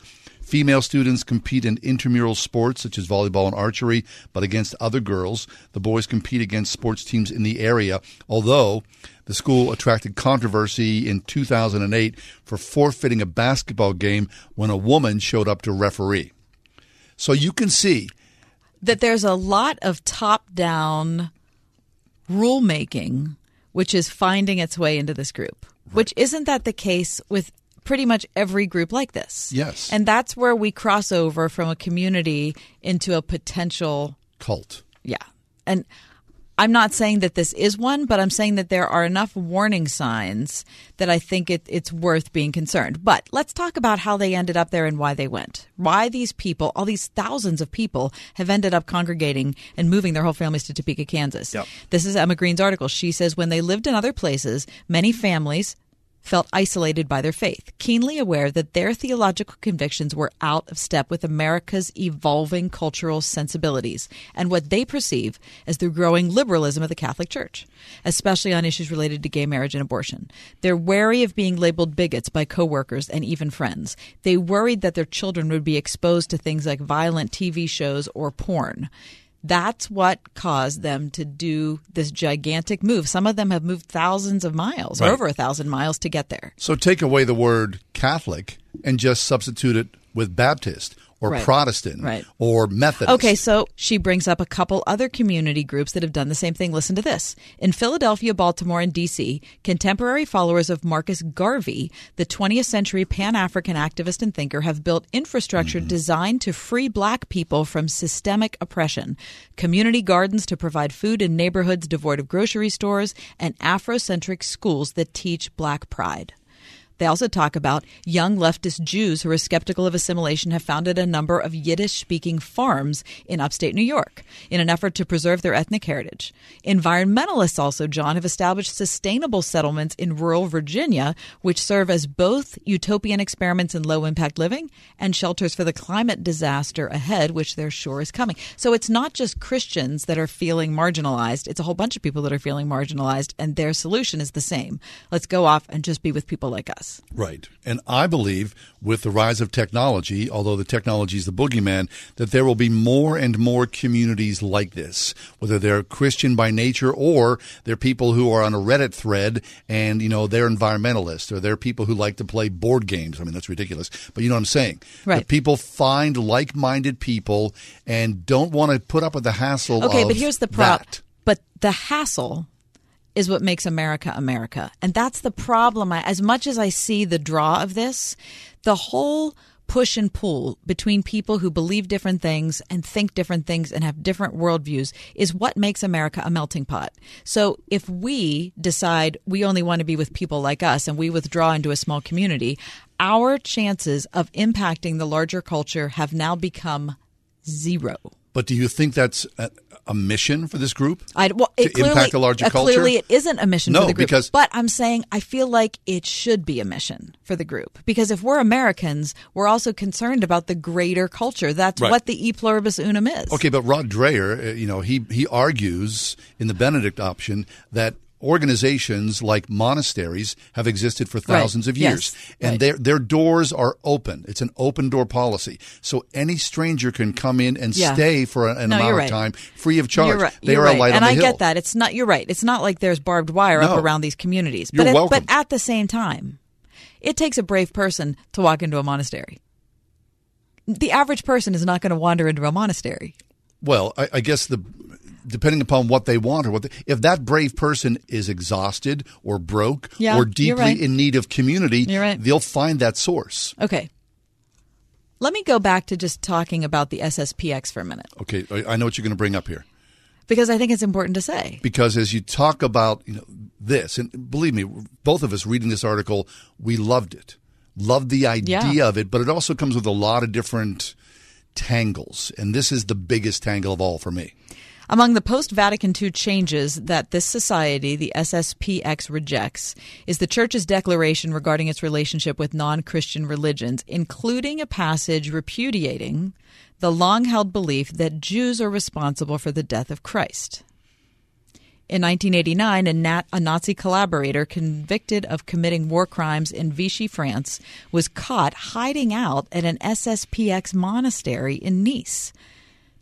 Female students compete in intramural sports such as volleyball and archery, but against other girls. The boys compete against sports teams in the area, although the school attracted controversy in 2008 for forfeiting a basketball game when a woman showed up to referee. So you can see that there's a lot of top down rulemaking which is finding its way into this group, which isn't that the case with pretty much every group like this. Yes. And that's where we cross over from a community into a potential cult. Yeah. And I'm not saying that this is one, but I'm saying that there are enough warning signs that I think it, it's worth being concerned. But let's talk about how they ended up there and why they went. Why these people, all these thousands of people, have ended up congregating and moving their whole families to Topeka, Kansas. Yep. This is Emma Green's article. She says when they lived in other places, many families felt isolated by their faith, keenly aware that their theological convictions were out of step with America's evolving cultural sensibilities and what they perceive as the growing liberalism of the Catholic Church, especially on issues related to gay marriage and abortion. They're wary of being labeled bigots by coworkers and even friends. They worried that their children would be exposed to things like violent TV shows or porn. That's what caused them to do this gigantic move. Some of them have moved thousands of miles, Right. over a thousand miles to get there. So take away the word Catholic and just substitute it with Baptist or Right. Protestant Right. or Methodist. Okay, so she brings up a couple other community groups that have done the same thing. Listen to this. In Philadelphia, Baltimore, and D.C., contemporary followers of Marcus Garvey, the 20th century Pan African activist and thinker, have built infrastructure mm-hmm. designed to free black people from systemic oppression, community gardens to provide food in neighborhoods devoid of grocery stores, and Afrocentric schools that teach black pride. They also talk about young leftist Jews who are skeptical of assimilation have founded a number of Yiddish speaking farms in upstate New York in an effort to preserve their ethnic heritage. Environmentalists also, John, have established sustainable settlements in rural Virginia, which serve as both utopian experiments in low impact living and shelters for the climate disaster ahead, which they're sure is coming. So it's not just Christians that are feeling marginalized, it's a whole bunch of people that are feeling marginalized, and their solution is the same. Let's go off and just be with people like us. Right. And I believe with the rise of technology, although the technology is the boogeyman, that there will be more and more communities like this, whether they're Christian by nature or they're people who are on a Reddit thread and, you know, they're environmentalists or they're people who like to play board games. I mean, that's ridiculous. But you know what I'm saying? Right. That people find like minded people and don't want to put up with the hassle Okay, but here's the problem. But the hassle is what makes America America. And that's the problem. I, as much as I see the draw of this, the whole push and pull between people who believe different things and think different things and have different worldviews is what makes America a melting pot. So if we decide we only want to be with people like us and we withdraw into a small community, our chances of impacting the larger culture have now become zero. But do you think that's uh, a, mission for this group? I, well, to clearly, impact a larger uh, culture? Clearly, it isn't a mission No, for the group. because- but I'm saying I feel like it should be a mission for the group because if we're Americans, we're also concerned about the greater culture. That's Right. what the e pluribus unum is. Okay, but Rod Dreher, uh, you know, he he argues in the Benedict option that organizations like monasteries have existed for Right. thousands of years Yes. and Right. their their doors are open it's an open door policy so any stranger can come in and Yeah. stay for an No, amount of right. time free of charge right. they You're are right. a light and on the I hill get that. It's not. You're right. It's not like there's barbed wire No. up around these communities. You're but at- welcome. but at the same time, it takes a brave person to walk into a monastery. The average person is not going to wander into a monastery. Well, I, I guess the depending upon what they want or what they, if that brave person is exhausted or broke Yeah, or deeply right. in need of community, right. they'll find that source. Okay. Let me go back to just talking about the SSPX for a minute Okay, I, I know what you're going to bring up here. because I think it's important to say. because as you talk about you know this and believe me both of us reading this article we loved it loved the idea Yeah. of it but it also comes with a lot of different tangles and this is the biggest tangle of all for me Among the post Vatican II changes that this society, the SSPX, rejects is the Church's declaration regarding its relationship with non Christian religions, including a passage repudiating the long held belief that Jews are responsible for the death of Christ. In 1989, a, Nat- a Nazi collaborator convicted of committing war crimes in Vichy, France, was caught hiding out at an SSPX monastery in Nice.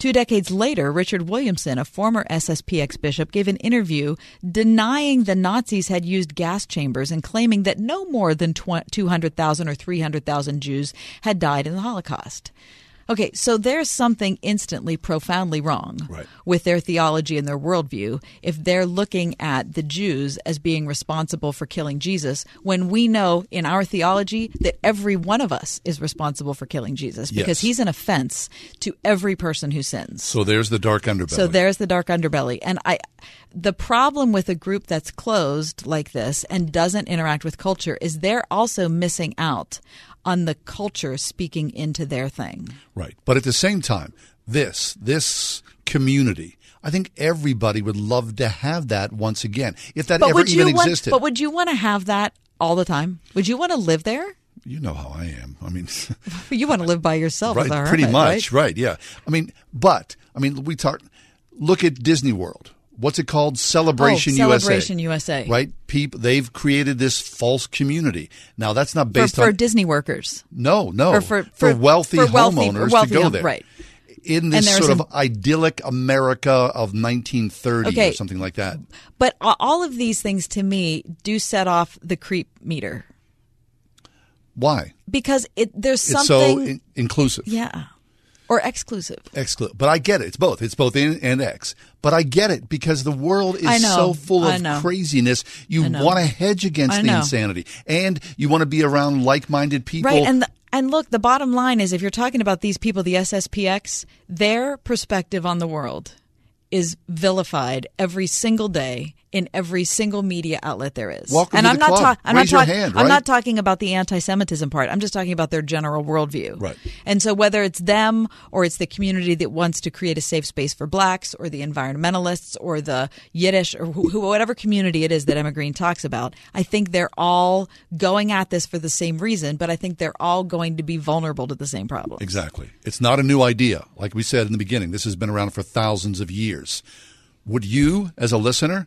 Two decades later, Richard Williamson, a former SSPX bishop, gave an interview denying the Nazis had used gas chambers and claiming that no more than 200,000 or 300,000 Jews had died in the Holocaust. Okay, so there's something instantly profoundly wrong Right. with their theology and their worldview if they're looking at the Jews as being responsible for killing Jesus when we know in our theology that every one of us is responsible for killing Jesus because Yes. he's an offense to every person who sins. so there's the dark underbelly So there's the dark underbelly. And I the problem with a group that's closed like this and doesn't interact with culture is they're also missing out on the culture speaking into their thing. right but at the same time this this community i think everybody would love to have that once again if that ever would even you want, existed But would you want to have that all the time? Would you want to live there? you know how i am i mean You want to live by yourself, right pretty hermit, much right? right? yeah i mean but i mean we talk look at disney world what's it called oh, celebration Oh, usa Celebration USA. right people they've created this false community now that's not based for on Disney workers. no no for- for, for- wealthy for wealthy- homeowners wealthy to go there right. in this sort of some- idyllic america of 1930 Okay. or something like that But all of these things to me do set off the creep meter why because it there's it's so something in- inclusive Yeah. Or exclusive. Exclusive. But I get it. It's both. It's both in and X. But I get it because the world is so full of craziness. You want to hedge against the insanity. And you want to be around like minded people. Right, and the, and look, the bottom line is if you're talking about these people, the SSPX, their perspective on the world is vilified every single day in every single media outlet there is. Welcome and I'm not. I'm Raise not your talk- hand, I'm not talking about the anti-Semitism part. I'm just talking about their general worldview. Right. And so whether it's them or it's the community that wants to create a safe space for blacks or the environmentalists or the Yiddish or who, who, whatever community it is that Emma Green talks about, I think they're all going at this for the same reason, but I think they're all going to be vulnerable to the same problem. Exactly. It's not a new idea. Like we said in the beginning, this has been around for thousands of years. Would you, as a listener,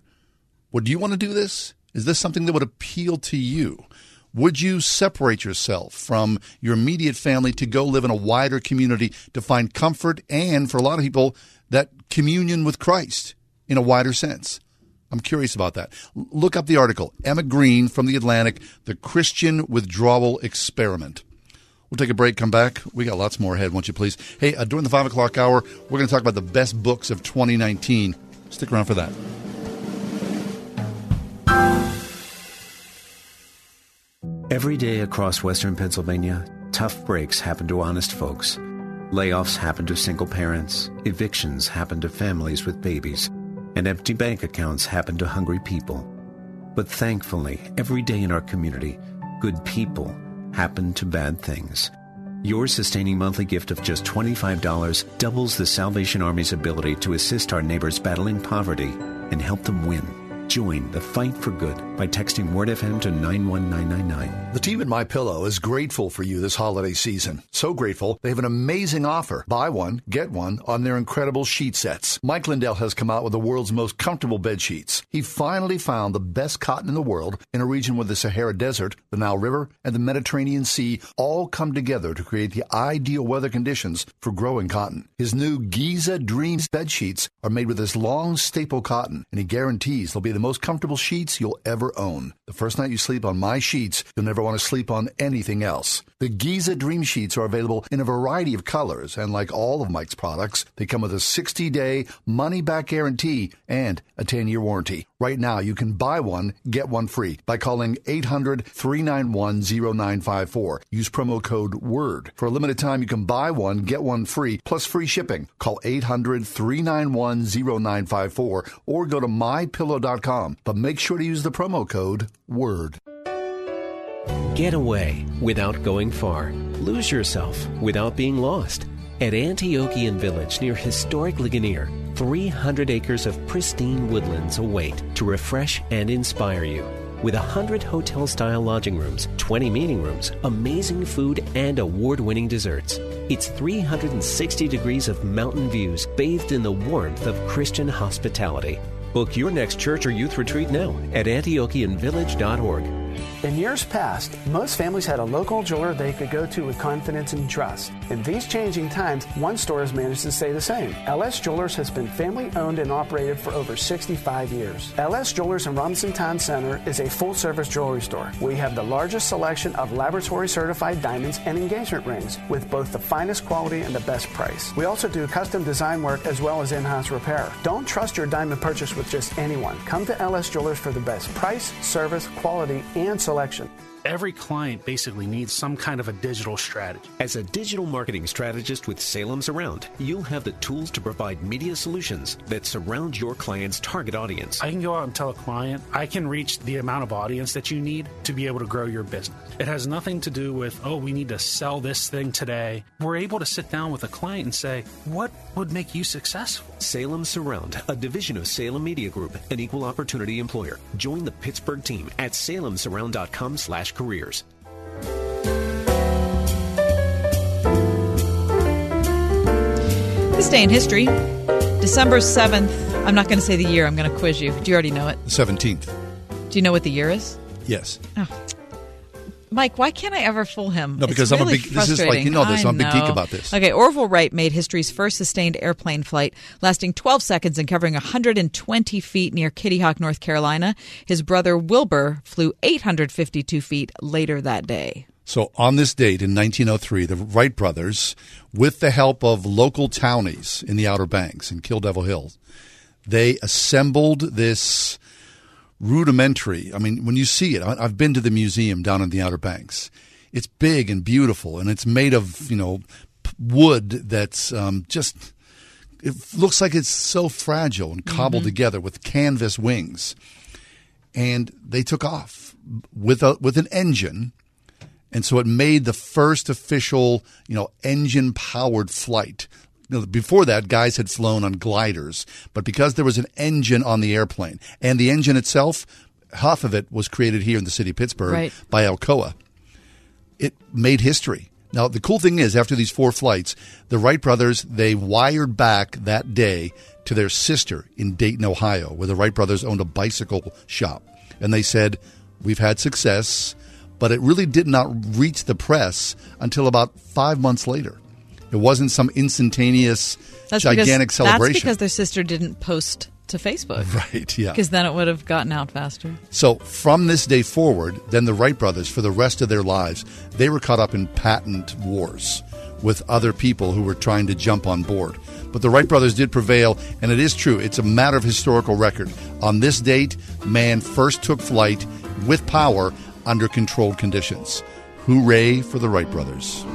would you want to do this? Is this something that would appeal to you? Would you separate yourself from your immediate family to go live in a wider community to find comfort and, for a lot of people, that communion with Christ in a wider sense? I'm curious about that. Look up the article, Emma Green from The Atlantic, The Christian Withdrawal Experiment. We'll take a break, come back. We got lots more ahead, won't you please? Hey, uh, during the 5 o'clock hour, we're going to talk about the best books of 2019. Stick around for that. Every day across western Pennsylvania, tough breaks happen to honest folks. Layoffs happen to single parents, evictions happen to families with babies, and empty bank accounts happen to hungry people. But thankfully, every day in our community, good people happen to bad things. Your sustaining monthly gift of just $25 doubles the Salvation Army's ability to assist our neighbors battling poverty and help them win. Join the fight for good by texting WordFM to 91999. The team at My Pillow is grateful for you this holiday season. So grateful, they have an amazing offer. Buy one, get one on their incredible sheet sets. Mike Lindell has come out with the world's most comfortable bed sheets. He finally found the best cotton in the world in a region where the Sahara Desert, the Nile River, and the Mediterranean Sea all come together to create the ideal weather conditions for growing cotton. His new Giza Dreams bed sheets are made with this long staple cotton, and he guarantees they'll be the most comfortable sheets you'll ever own. The first night you sleep on my sheets, you'll never want to sleep on anything else. The Giza Dream Sheets are available in a variety of colors, and like all of Mike's products, they come with a 60 day money back guarantee and a 10 year warranty. Right now, you can buy one, get one free by calling 800 391 0954. Use promo code WORD. For a limited time, you can buy one, get one free, plus free shipping. Call 800 391 0954 or go to mypillow.com. But make sure to use the promo code WORD. Get away without going far. Lose yourself without being lost. At Antiochian Village near historic Ligonier, 300 acres of pristine woodlands await to refresh and inspire you. With 100 hotel style lodging rooms, 20 meeting rooms, amazing food, and award winning desserts. It's 360 degrees of mountain views bathed in the warmth of Christian hospitality. Book your next church or youth retreat now at antiochianvillage.org. In years past, most families had a local jeweler they could go to with confidence and trust. In these changing times, one store has managed to stay the same. LS Jewelers has been family owned and operated for over 65 years. LS Jewelers in Robinson Town Center is a full service jewelry store. We have the largest selection of laboratory certified diamonds and engagement rings with both the finest quality and the best price. We also do custom design work as well as in house repair. Don't trust your diamond purchase with just anyone. Come to LS Jewelers for the best price, service, quality, and selection. Every client basically needs some kind of a digital strategy. As a digital marketing strategist with Salem Surround, you'll have the tools to provide media solutions that surround your client's target audience. I can go out and tell a client, I can reach the amount of audience that you need to be able to grow your business. It has nothing to do with, oh, we need to sell this thing today. We're able to sit down with a client and say, what would make you successful? Salem Surround, a division of Salem Media Group, an equal opportunity employer. Join the Pittsburgh team at salemsurround.com slash careers. This day in history, December 7th. I'm not going to say the year, I'm going to quiz you. Do you already know it? The 17th. Do you know what the year is? Yes. Oh. Mike, why can't I ever fool him? No, because I'm a big- this is like- you know this, I I'm a big geek about this. Okay, Orville Wright made history's first sustained airplane flight, lasting 12 seconds and covering 120 feet near Kitty Hawk, North Carolina. His brother Wilbur flew 852 feet later that day. So on this date in 1903, the Wright brothers, with the help of local townies in the Outer Banks in Kill Devil Hill, they assembled this rudimentary. I mean, when you see it, I- I've been to the museum down in the Outer Banks. It's big and beautiful, and it's made of you know wood that's um, just. It looks like it's so fragile and cobbled Mhm. together with canvas wings, and they took off with a with an engine, and so it made the first official you know engine powered flight. Before that, guys had flown on gliders, but because there was an engine on the airplane, and the engine itself, half of it was created here in the city of Pittsburgh Right. by Alcoa. It made history. Now the cool thing is, after these four flights, the Wright brothers they wired back that day to their sister in Dayton, Ohio, where the Wright brothers owned a bicycle shop, and they said, "We've had success." But it really did not reach the press until about five months later. It wasn't some instantaneous, That's gigantic because, celebration. That's because their sister didn't post to Facebook. Right, yeah. Because then it would have gotten out faster. So from this day forward, then the Wright brothers, for the rest of their lives, they were caught up in patent wars with other people who were trying to jump on board. But the Wright brothers did prevail, and it is true. It's a matter of historical record. On this date, man first took flight with power under controlled conditions. Hooray for the Wright brothers.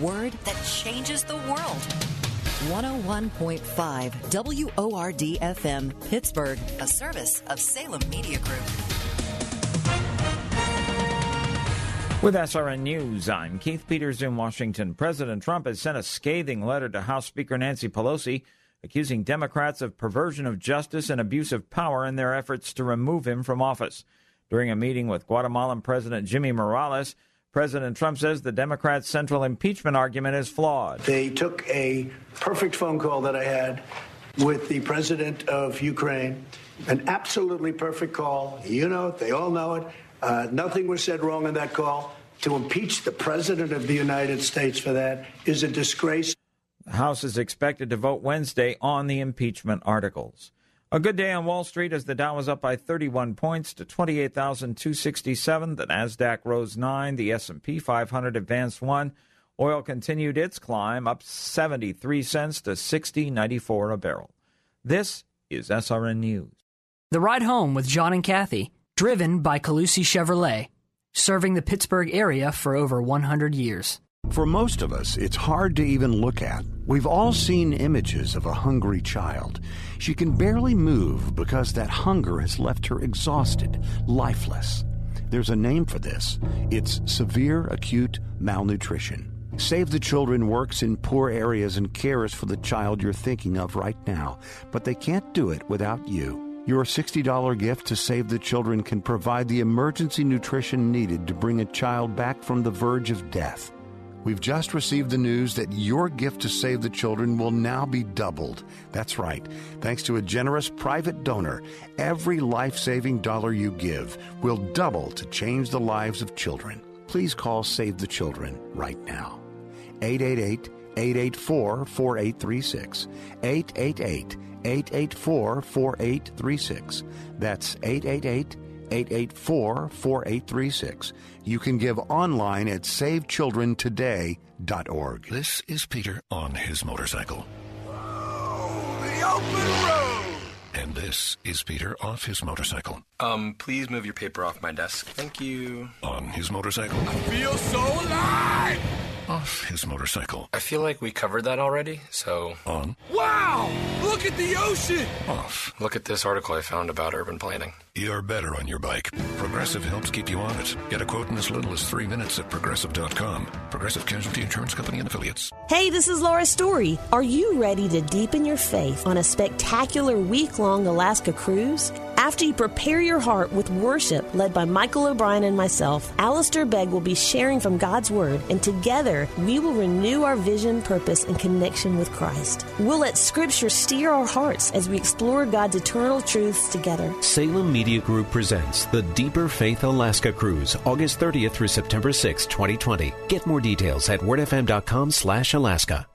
Word that changes the world. 101.5 WORD FM, Pittsburgh, a service of Salem Media Group. With SRN News, I'm Keith Peters in Washington. President Trump has sent a scathing letter to House Speaker Nancy Pelosi, accusing Democrats of perversion of justice and abuse of power in their efforts to remove him from office. During a meeting with Guatemalan President Jimmy Morales, President Trump says the Democrats' central impeachment argument is flawed. They took a perfect phone call that I had with the president of Ukraine, an absolutely perfect call. You know it, they all know it. Uh, nothing was said wrong in that call. To impeach the president of the United States for that is a disgrace. The House is expected to vote Wednesday on the impeachment articles. A good day on Wall Street as the Dow was up by 31 points to 28,267. The Nasdaq rose 9, the S&P 500 advanced 1. Oil continued its climb up 73 cents to 60.94 a barrel. This is SRN News. The Ride Home with John and Kathy, driven by Calusi Chevrolet, serving the Pittsburgh area for over 100 years. For most of us, it's hard to even look at. We've all seen images of a hungry child. She can barely move because that hunger has left her exhausted, lifeless. There's a name for this it's severe acute malnutrition. Save the Children works in poor areas and cares for the child you're thinking of right now, but they can't do it without you. Your $60 gift to Save the Children can provide the emergency nutrition needed to bring a child back from the verge of death. We've just received the news that your gift to Save the Children will now be doubled. That's right. Thanks to a generous private donor, every life saving dollar you give will double to change the lives of children. Please call Save the Children right now. 888 884 4836. 888 884 4836. That's 888 884 4836. You can give online at savechildrentoday.org. This is Peter on his motorcycle. The open road! And this is Peter off his motorcycle. Um, please move your paper off my desk. Thank you. On his motorcycle. I feel so alive! Off his motorcycle. I feel like we covered that already, so. On. Wow! Look at the ocean! Off. Look at this article I found about urban planning. You're better on your bike. Progressive helps keep you on it. Get a quote in as little as three minutes at progressive.com. Progressive Casualty Insurance Company and Affiliates. Hey, this is Laura Story. Are you ready to deepen your faith on a spectacular week long Alaska cruise? After you prepare your heart with worship led by Michael O'Brien and myself, Alistair Begg will be sharing from God's Word, and together we will renew our vision, purpose, and connection with Christ. We'll let Scripture steer our hearts as we explore God's eternal truths together. Salem Media Group presents the Deeper Faith Alaska Cruise, August 30th through September 6, 2020. Get more details at wordfm.com slash Alaska.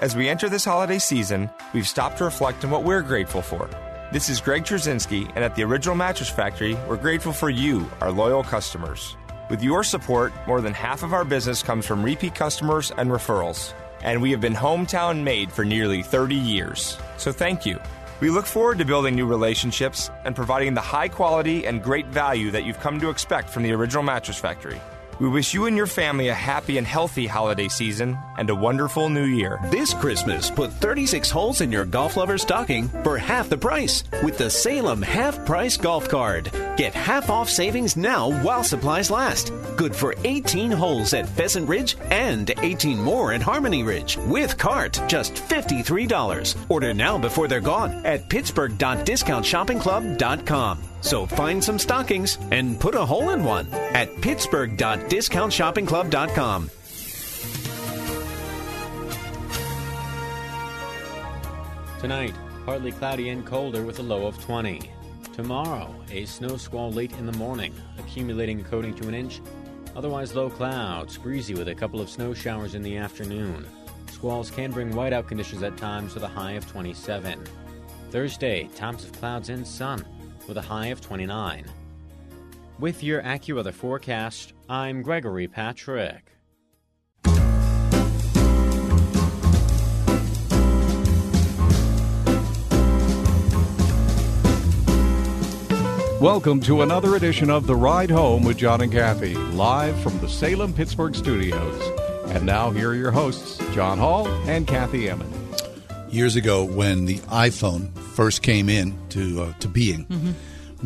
As we enter this holiday season, we've stopped to reflect on what we're grateful for. This is Greg Trzynski, and at the Original Mattress Factory, we're grateful for you, our loyal customers. With your support, more than half of our business comes from repeat customers and referrals. And we have been hometown made for nearly 30 years. So thank you. We look forward to building new relationships and providing the high quality and great value that you've come to expect from the Original Mattress Factory. We wish you and your family a happy and healthy holiday season and a wonderful new year. This Christmas, put 36 holes in your golf lover's stocking for half the price with the Salem Half Price Golf Card. Get half off savings now while supplies last. Good for 18 holes at Pheasant Ridge and 18 more at Harmony Ridge with cart, just $53. Order now before they're gone at pittsburgh.discountshoppingclub.com. So find some stockings and put a hole in one at pittsburgh.discountshoppingclub.com. Tonight, partly cloudy and colder with a low of 20. Tomorrow, a snow squall late in the morning, accumulating according to an inch. Otherwise, low clouds, breezy with a couple of snow showers in the afternoon. Squalls can bring whiteout conditions at times with a high of 27. Thursday, times of clouds and sun with a high of 29. With your AccuWeather forecast, I'm Gregory Patrick. Welcome to another edition of The Ride Home with John and Kathy, live from the Salem Pittsburgh studios. And now, here are your hosts, John Hall and Kathy Emmons. Years ago, when the iPhone first came in to, uh, to being, Mm-hmm.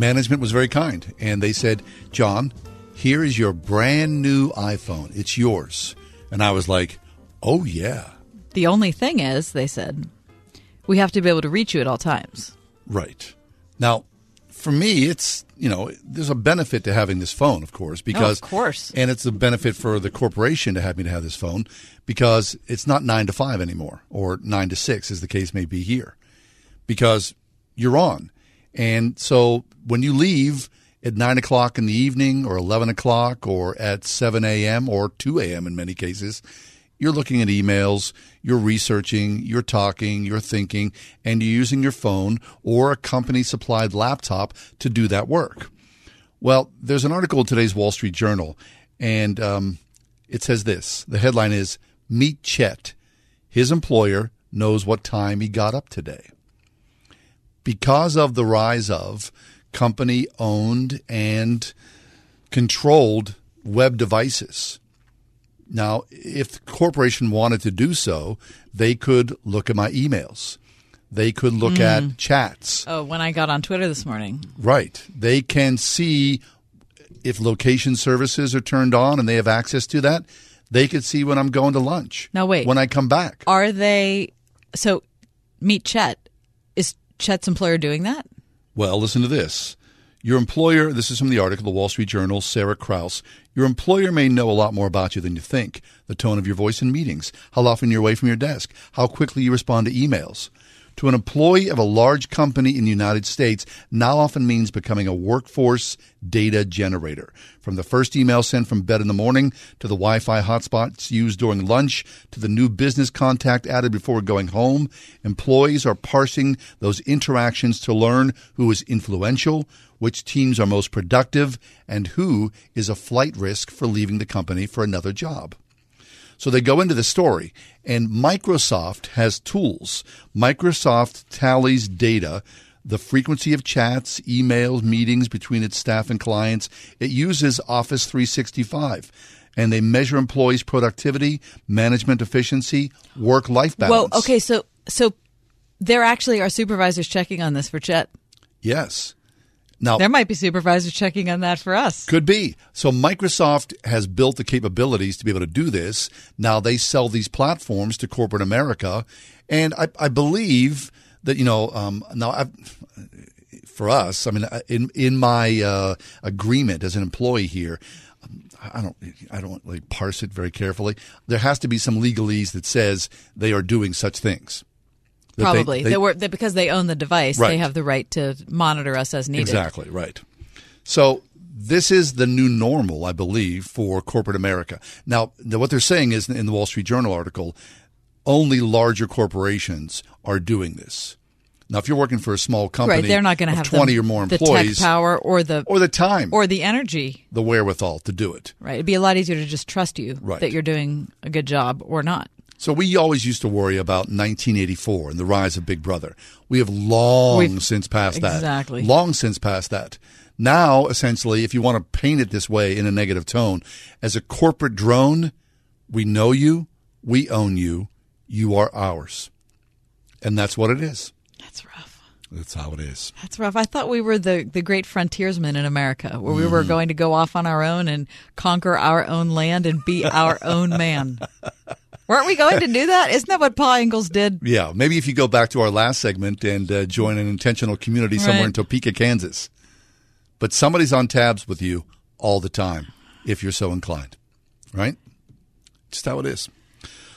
management was very kind. And they said, John, here is your brand new iPhone. It's yours. And I was like, oh, yeah. The only thing is, they said, we have to be able to reach you at all times. Right. Now, for me, it's, you know, there's a benefit to having this phone, of course, because. of course. And it's a benefit for the corporation to have me to have this phone because it's not nine to five anymore or nine to six, as the case may be here, because you're on. And so when you leave at nine o'clock in the evening or 11 o'clock or at 7 a.m. or 2 a.m. in many cases, you're looking at emails, you're researching, you're talking, you're thinking, and you're using your phone or a company supplied laptop to do that work. Well, there's an article in today's Wall Street Journal, and um, it says this. The headline is Meet Chet. His employer knows what time he got up today. Because of the rise of company owned and controlled web devices. Now, if the corporation wanted to do so, they could look at my emails. They could look Mm. at chats. Oh, when I got on Twitter this morning. Right. They can see if location services are turned on and they have access to that. They could see when I'm going to lunch. Now, wait. When I come back. Are they. So, meet Chet. Chet's employer doing that? Well, listen to this. Your employer, this is from the article, the Wall Street Journal, Sarah Krouse. Your employer may know a lot more about you than you think. The tone of your voice in meetings, how often you're away from your desk, how quickly you respond to emails. To an employee of a large company in the United States now often means becoming a workforce data generator. From the first email sent from bed in the morning to the Wi Fi hotspots used during lunch to the new business contact added before going home, employees are parsing those interactions to learn who is influential, which teams are most productive, and who is a flight risk for leaving the company for another job. So they go into the story, and Microsoft has tools. Microsoft tallies data, the frequency of chats, emails, meetings between its staff and clients. It uses Office 365, and they measure employees' productivity, management efficiency, work life balance. Well, okay, so so there actually are supervisors checking on this for Chet. Yes. Now, There might be supervisors checking on that for us. Could be. So Microsoft has built the capabilities to be able to do this. Now they sell these platforms to corporate America, and I, I believe that you know um, now I've, for us, I mean, in in my uh, agreement as an employee here. I don't. I don't like parse it very carefully. There has to be some legalese that says they are doing such things. That they- Probably. they- They, were that because they own the device, Right. they have the right to monitor us as needed. Exactly, right. So this is the new normal, I believe, for corporate America. Now, what they're saying is in the Wall Street Journal article, only larger corporations are doing this. Now, if you're working for a small company, right, they're not going to have twenty the, or more the employees, tech power or the or the time or the energy, the wherewithal to do it. Right, it'd be a lot easier to just trust you Right. that you're doing a good job or not. So we always used to worry about 1984 and the rise of Big Brother. We have long We've- since passed that. Exactly. Long since passed that. Now, essentially, if you want to paint it this way in a negative tone, as a corporate drone, we know you, we own you, you are ours. And that's what it is. That's rough. That's how it is. That's rough. I thought we were the, the great frontiersmen in America, where we were Mhm. going to go off on our own and conquer our own land and be our own man. Weren't we going to do that? Isn't that what Pa Ingalls did? Yeah, maybe if you go back to our last segment and uh, join an intentional community somewhere Right. in Topeka, Kansas. But somebody's on tabs with you all the time if you're so inclined, right? Just how it is.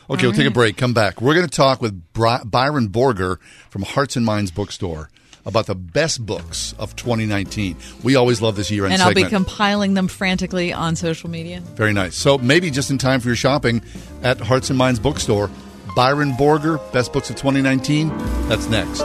Okay, All we'll take a break. Come back. We're going to talk with Byron Borger from Hearts and Minds Bookstore about the best books of 2019. We always love this year-end And I'll segment. be compiling them frantically on social media. Very nice. So maybe just in time for your shopping at Hearts and Minds Bookstore. Byron Borger, Best Books of 2019. That's next.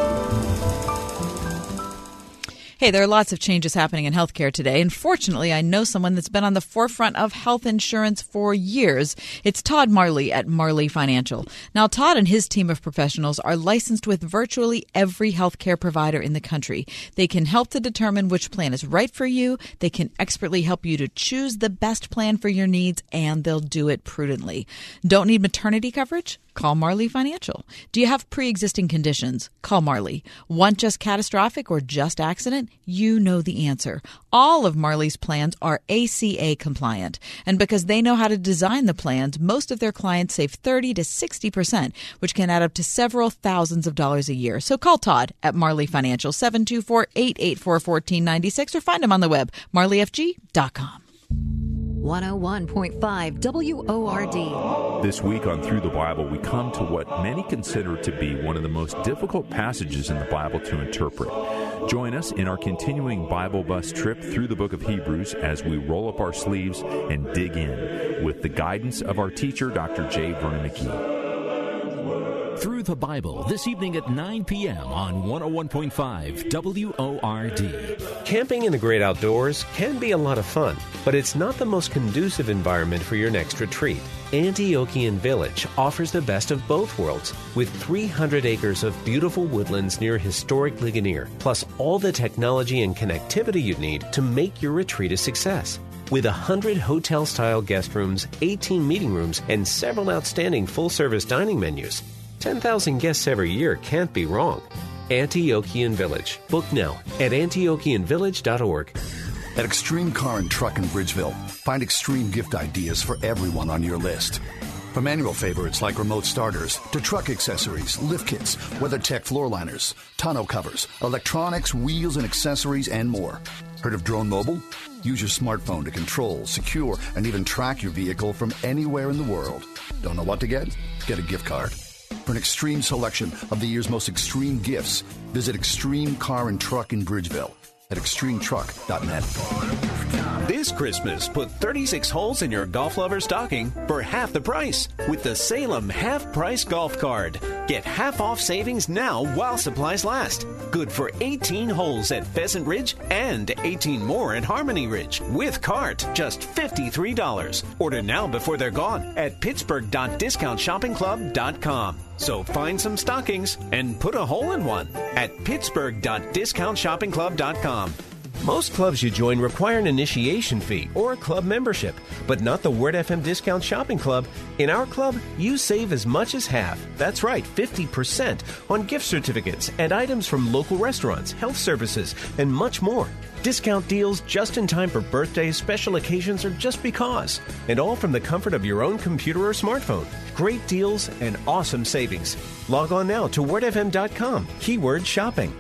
Hey, there are lots of changes happening in healthcare today, and fortunately, I know someone that's been on the forefront of health insurance for years. It's Todd Marley at Marley Financial. Now, Todd and his team of professionals are licensed with virtually every healthcare provider in the country. They can help to determine which plan is right for you, they can expertly help you to choose the best plan for your needs, and they'll do it prudently. Don't need maternity coverage? Call Marley Financial. Do you have pre existing conditions? Call Marley. Want just catastrophic or just accident? You know the answer. All of Marley's plans are ACA compliant. And because they know how to design the plans, most of their clients save 30 to 60%, which can add up to several thousands of dollars a year. So call Todd at Marley Financial 724 884 1496 or find him on the web, marleyfg.com. 101.5 WORD. This week on Through the Bible, we come to what many consider to be one of the most difficult passages in the Bible to interpret. Join us in our continuing Bible bus trip through the book of Hebrews as we roll up our sleeves and dig in with the guidance of our teacher, Dr. J. Vernon. Through the Bible this evening at 9 p.m. on 101.5 WORD. Camping in the great outdoors can be a lot of fun, but it's not the most conducive environment for your next retreat. Antiochian Village offers the best of both worlds with 300 acres of beautiful woodlands near historic Ligonier, plus all the technology and connectivity you'd need to make your retreat a success. With 100 hotel style guest rooms, 18 meeting rooms, and several outstanding full service dining menus, 10,000 guests every year can't be wrong. Antiochian Village. Book now at antiochianvillage.org. At Extreme Car and Truck in Bridgeville, find extreme gift ideas for everyone on your list. From annual favorites like remote starters to truck accessories, lift kits, WeatherTech floor liners, tonneau covers, electronics, wheels and accessories, and more. Heard of Drone Mobile? Use your smartphone to control, secure, and even track your vehicle from anywhere in the world. Don't know what to get? Get a gift card. For an extreme selection of the year's most extreme gifts, visit Extreme Car and Truck in Bridgeville at extremetruck.net. This Christmas, put 36 holes in your golf lover stocking for half the price with the Salem Half Price Golf Card. Get half off savings now while supplies last. Good for 18 holes at Pheasant Ridge and 18 more at Harmony Ridge with cart, just $53. Order now before they're gone at pittsburgh.discountshoppingclub.com. So find some stockings and put a hole in one at pittsburgh.discountshoppingclub.com. Most clubs you join require an initiation fee or a club membership, but not the Word FM Discount Shopping Club. In our club, you save as much as half. That's right, 50% on gift certificates and items from local restaurants, health services, and much more. Discount deals just in time for birthdays, special occasions, or just because. And all from the comfort of your own computer or smartphone. Great deals and awesome savings. Log on now to wordfm.com, keyword shopping.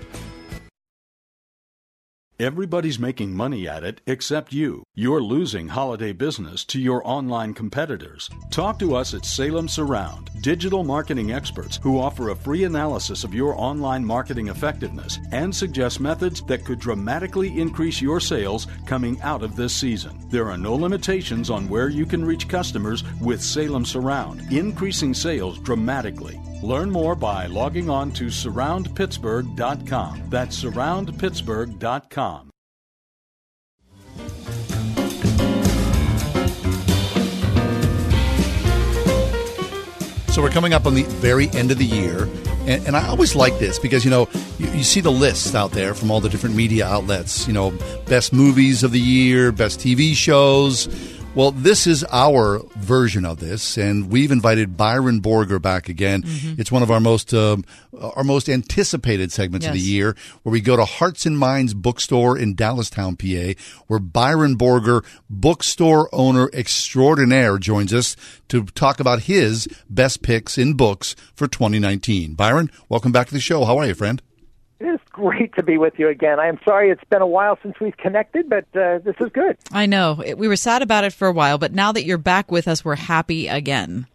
Everybody's making money at it except you. You're losing holiday business to your online competitors. Talk to us at Salem Surround, digital marketing experts who offer a free analysis of your online marketing effectiveness and suggest methods that could dramatically increase your sales coming out of this season. There are no limitations on where you can reach customers with Salem Surround, increasing sales dramatically. Learn more by logging on to surroundpittsburgh.com. That's surroundpittsburgh.com. So we're coming up on the very end of the year, and, and I always like this because you know you, you, see the lists out there from all the different media outlets. You know, best movies of the year, best TV shows. Well, this is our version of this, and we've invited Byron Borger back again. Mm-hmm. It's one of our most uh, our most anticipated segments yes. of the year, where we go to Hearts and Minds Bookstore in Dallastown, PA, where Byron Borger, bookstore owner extraordinaire, joins us to talk about his best picks in books for 2019. Byron, welcome back to the show. How are you, friend? It is great to be with you again. I am sorry it's been a while since we've connected, but uh, this is good. I know. We were sad about it for a while, but now that you're back with us, we're happy again.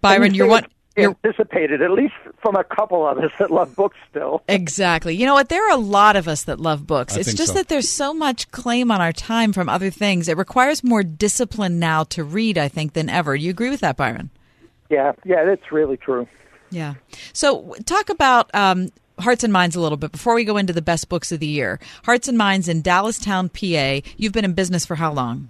Byron, you're one. You're, anticipated, at least from a couple of us that love books still. Exactly. You know what? There are a lot of us that love books. I it's just so. that there's so much claim on our time from other things. It requires more discipline now to read, I think, than ever. Do you agree with that, Byron? Yeah, yeah, that's really true. Yeah. So, talk about um, Hearts and Minds a little bit before we go into the best books of the year. Hearts and Minds in Dallastown, PA. You've been in business for how long?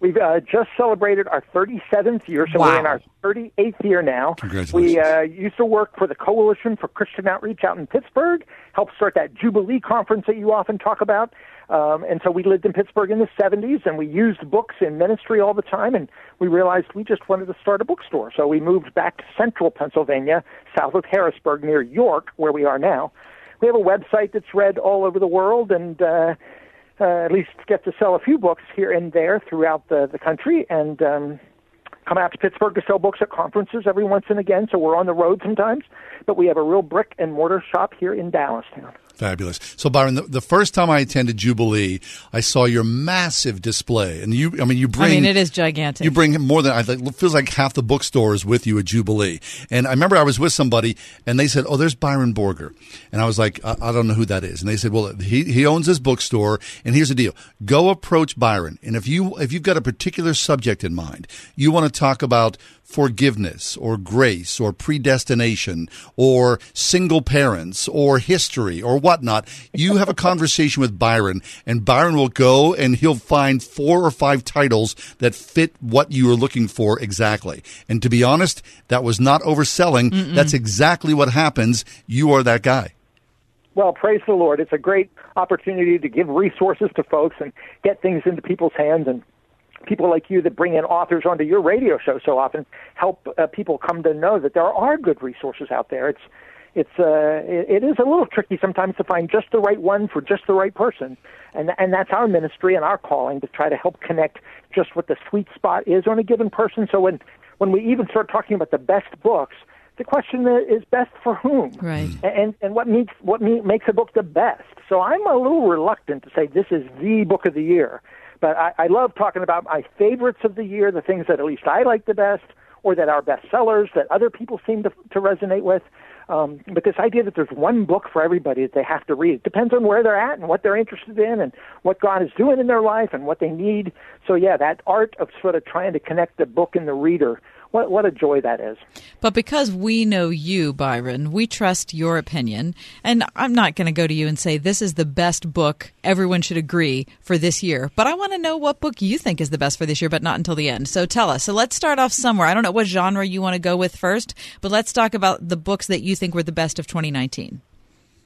We've uh, just celebrated our 37th year, so wow. we're in our 38th year now. Congratulations. We uh, used to work for the Coalition for Christian Outreach out in Pittsburgh, helped start that Jubilee conference that you often talk about. Um, and so we lived in Pittsburgh in the 70s, and we used books in ministry all the time. And we realized we just wanted to start a bookstore. So we moved back to central Pennsylvania, south of Harrisburg, near York, where we are now. We have a website that's read all over the world, and uh, uh, at least get to sell a few books here and there throughout the, the country and um, come out to Pittsburgh to sell books at conferences every once and again. So we're on the road sometimes, but we have a real brick and mortar shop here in Dallastown. Fabulous. So, Byron, the, the, first time I attended Jubilee, I saw your massive display, and you—I mean, you bring—I mean, it is gigantic. You bring more than I it feels like half the bookstore is with you at Jubilee. And I remember I was with somebody, and they said, "Oh, there's Byron Borger," and I was like, I, I don't know who that is." And they said, "Well, he he owns this bookstore, and here's the deal: go approach Byron, and if you if you've got a particular subject in mind, you want to talk about." Forgiveness or grace or predestination or single parents or history or whatnot, you have a conversation with Byron, and Byron will go and he'll find four or five titles that fit what you are looking for exactly. And to be honest, that was not overselling. Mm-mm. That's exactly what happens. You are that guy. Well, praise the Lord. It's a great opportunity to give resources to folks and get things into people's hands and people like you that bring in authors onto your radio show so often help uh, people come to know that there are good resources out there. It's it's uh, it, it is a little tricky sometimes to find just the right one for just the right person, and and that's our ministry and our calling to try to help connect just what the sweet spot is on a given person. So when when we even start talking about the best books, the question is best for whom, right? And and what makes what makes a book the best. So I'm a little reluctant to say this is the book of the year but I, I love talking about my favorites of the year, the things that at least I like the best, or that are bestsellers that other people seem to, to resonate with. Um, but this idea that there's one book for everybody that they have to read it depends on where they're at and what they're interested in and what God is doing in their life and what they need. So yeah, that art of sort of trying to connect the book and the reader what what a joy that is. But because we know you, Byron, we trust your opinion, and I'm not going to go to you and say this is the best book everyone should agree for this year. But I want to know what book you think is the best for this year, but not until the end. So tell us. So let's start off somewhere. I don't know what genre you want to go with first, but let's talk about the books that you think were the best of 2019.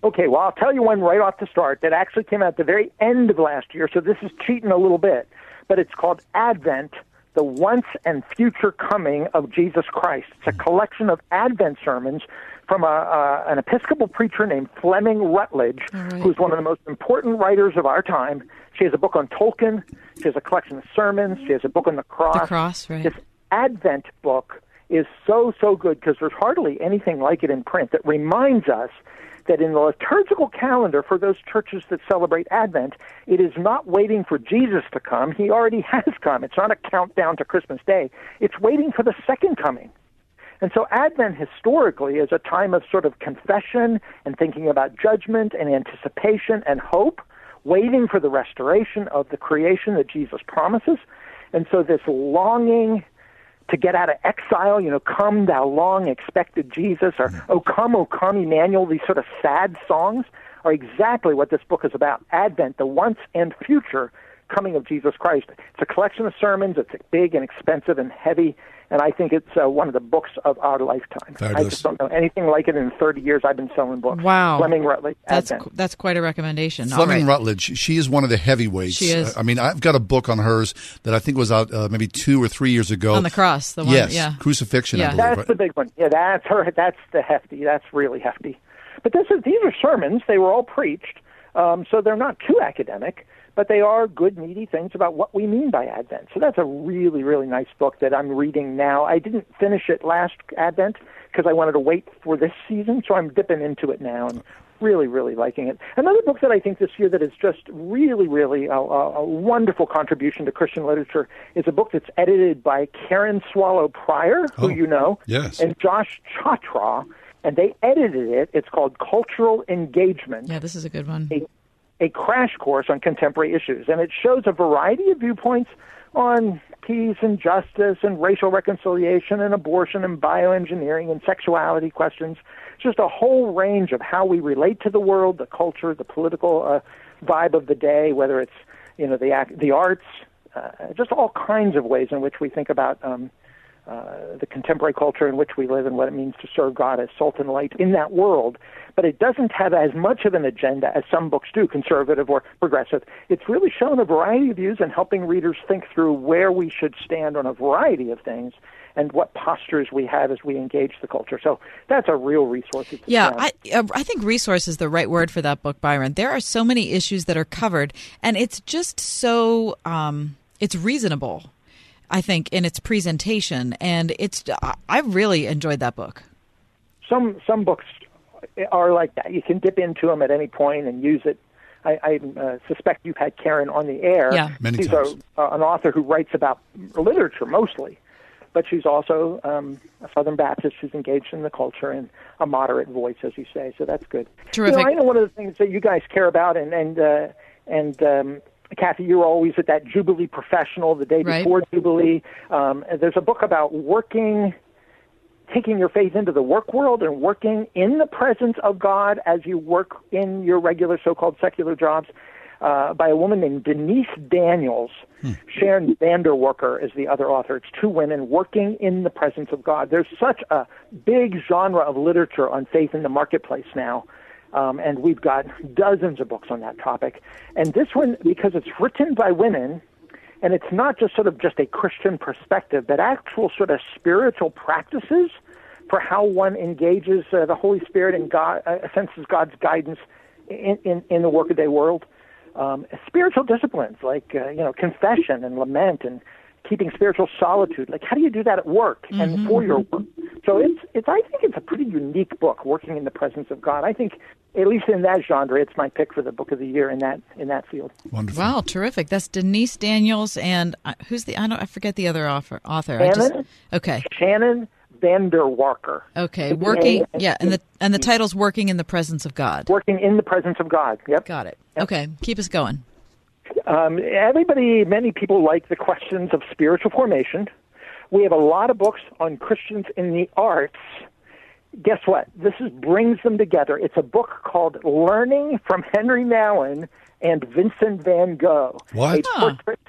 Okay, well, I'll tell you one right off the start that actually came out at the very end of last year, so this is cheating a little bit. But it's called Advent the once and future coming of Jesus Christ. It's a collection of Advent sermons from a, uh, an Episcopal preacher named Fleming Rutledge, right. who's one of the most important writers of our time. She has a book on Tolkien. She has a collection of sermons. She has a book on the cross. The cross, right? This Advent book is so so good because there's hardly anything like it in print that reminds us that in the liturgical calendar for those churches that celebrate Advent, it is not waiting for Jesus to come. He already has come. It's not a countdown to Christmas Day. It's waiting for the second coming. And so Advent historically is a time of sort of confession and thinking about judgment and anticipation and hope, waiting for the restoration of the creation that Jesus promises. And so this longing to get out of exile, you know, come thou long expected Jesus, or mm-hmm. oh come, oh come, Emmanuel, these sort of sad songs are exactly what this book is about. Advent, the once and future coming of Jesus Christ. It's a collection of sermons. It's big and expensive and heavy, and I think it's uh, one of the books of our lifetime. I just don't know anything like it in 30 years I've been selling books. Wow. Fleming Rutledge. That's Advent. that's quite a recommendation. Fleming right. Rutledge, she is one of the heavyweights. She is. I mean, I've got a book on hers that I think was out uh, maybe two or three years ago. On the cross, the one- Yes, yeah. crucifixion. I Yeah. believe. That's right? the big one. Yeah, that's her. That's the hefty. That's really hefty. But this is these are sermons. They were all preached, um, so they're not too academic, but they are good, meaty things about what we mean by Advent. So that's a really, really nice book that I'm reading now. I didn't finish it last Advent because I wanted to wait for this season, so I'm dipping into it now and really, really liking it. Another book that I think this year that is just really, really a, a, a wonderful contribution to Christian literature is a book that's edited by Karen Swallow Prior, who Oh, you know, yes. and Josh Chatraw, and they edited it. It's called Cultural Engagement. Yeah, this is a good one. A, a crash course on contemporary issues, and it shows a variety of viewpoints on peace and justice and racial reconciliation and abortion and bioengineering and sexuality questions. Just a whole range of how we relate to the world, the culture, the political uh, vibe of the day, whether it's you know the the arts, uh, just all kinds of ways in which we think about um, uh, the contemporary culture in which we live and what it means to serve God as salt and light in that world. But it doesn't have as much of an agenda as some books do, conservative or progressive. It's really shown a variety of views and helping readers think through where we should stand on a variety of things and what postures we have as we engage the culture. So that's a real resource. Yeah, I uh, I think resource is the right word for that book, Byron. There are so many issues that are covered, and it's just so um, it's reasonable. I think in its presentation, and it's I- I really enjoyed that book. some some books are like that. You can dip into them at any point and use it. I, I uh, suspect you've had Karen on the air. Yeah. Many she's times. A, uh, an author who writes about literature mostly, but she's also um, a Southern Baptist who's engaged in the culture and a moderate voice, as you say. So that's good. Terrific. You know, I know one of the things that you guys care about, and and uh, and. Um, Kathy, you're always at that Jubilee professional the day Right. before Jubilee. Um, there's a book about working taking your faith into the work world and working in the presence of God as you work in your regular so-called secular jobs uh, by a woman named Denise Daniels. Sharon Vandewarker is the other author. It's two women working in the presence of God. There's such a big genre of literature on faith in the marketplace now. Um, and we've got dozens of books on that topic. And this one, because it's written by women, and it's not just sort of just a Christian perspective, but actual sort of spiritual practices for how one engages uh, the Holy Spirit and God, uh, senses God's guidance in, in, in the workaday world. Um, spiritual disciplines like uh, you know confession and lament and keeping spiritual solitude. Like how do you do that at work and for your work? So it's it's I think it's a pretty unique book, working in the presence of God. I think at least in that genre, it's my pick for the book of the year in that in that field. Wonderful. Wow, terrific! That's Denise Daniels, and uh, who's the I don't I forget the other author. Author. I just- Shannon? okay. Shannon Vandewarker. Okay, It's working. A- Yeah, and the and the title's "Working in the Presence of God." Working in the presence of God. Yep. Got it. Okay, keep us going. Um, everybody, many people like the questions of spiritual formation. We have a lot of books on Christians in the arts. Guess what? This is brings them together. It's a book called Learning from Henri Nouwen and Vincent van Gogh. What? A portrait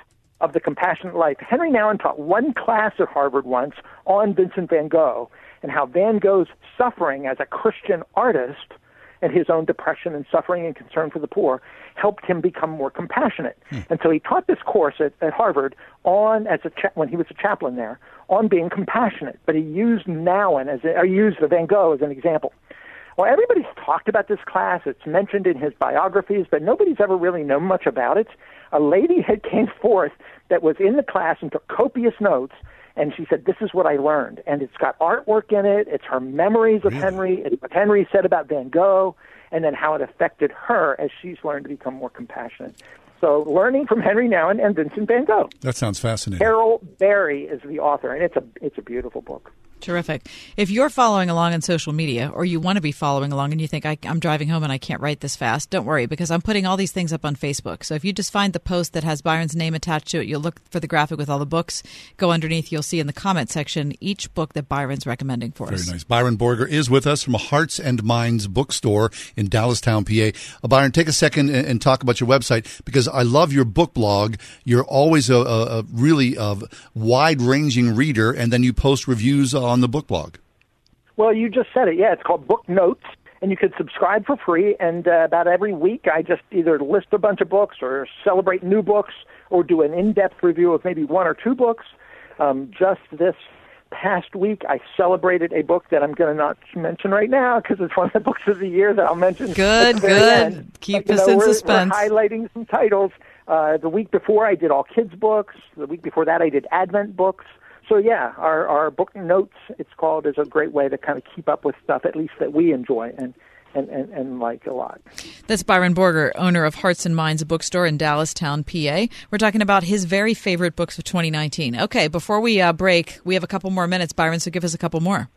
of the compassionate life. Henri Nouwen taught one class at Harvard once on Vincent van Gogh and how Van Gogh's suffering as a Christian artist and his own depression and suffering and concern for the poor helped him become more compassionate. Hmm. And so he taught this course at, at Harvard on as a cha- when he was a chaplain there on being compassionate. But he used Nouwen as a, or used the Van Gogh as an example. Well, everybody's talked about this class. It's mentioned in his biographies, but nobody's ever really known much about it. A lady had came forth that was in the class and took copious notes And she said, This is what I learned. And it's got artwork in it. It's her memories of Henri. It's what Henri said about Van Gogh, and then how it affected her as she's learned to become more compassionate. So, learning from Henri Nouwen and Vincent Van Gogh. That sounds fascinating. Carol Berry is the author, and it's a it's a beautiful book. Terrific. If you're following along on social media or you want to be following along and you think, I, am driving home and I can't write this fast, don't worry because I'm putting all these things up on Facebook. So if you just find the post that has Byron's name attached to it, you'll look for the graphic with all the books. Go underneath, you'll see in the comment section each book that Byron's recommending for Very us. Very nice. Byron Borger is with us from Hearts and Minds bookstore in Dallastown, PA. Uh, Byron, take a second and, and, talk about your website because I love your book blog. You're always a, a, a really wide ranging reader, and then you post reviews on the book blog. Well, you just said it. Yeah, it's called Book Notes, and you could subscribe for free. And uh, about every week, I just either list a bunch of books or celebrate new books or do an in-depth review of maybe one or two books. Um, just this past week, I celebrated a book that I'm going to not mention right now because it's one of the books of the year that I'll mention. Good, good. End. Keep but, us know, in we're, suspense. We're highlighting some titles. Uh, the week before, I did all kids' books. The week before that, I did Advent books so yeah, our our book notes it's called is a great way to kind of keep up with stuff at least that we enjoy and. And, and, and like a lot. That's Byron Borger, owner of Hearts and Minds, a bookstore in Dallastown, PA. We're talking about his very favorite books of 2019. Okay, before we uh, break, we have a couple more minutes, Byron, so give us a couple more.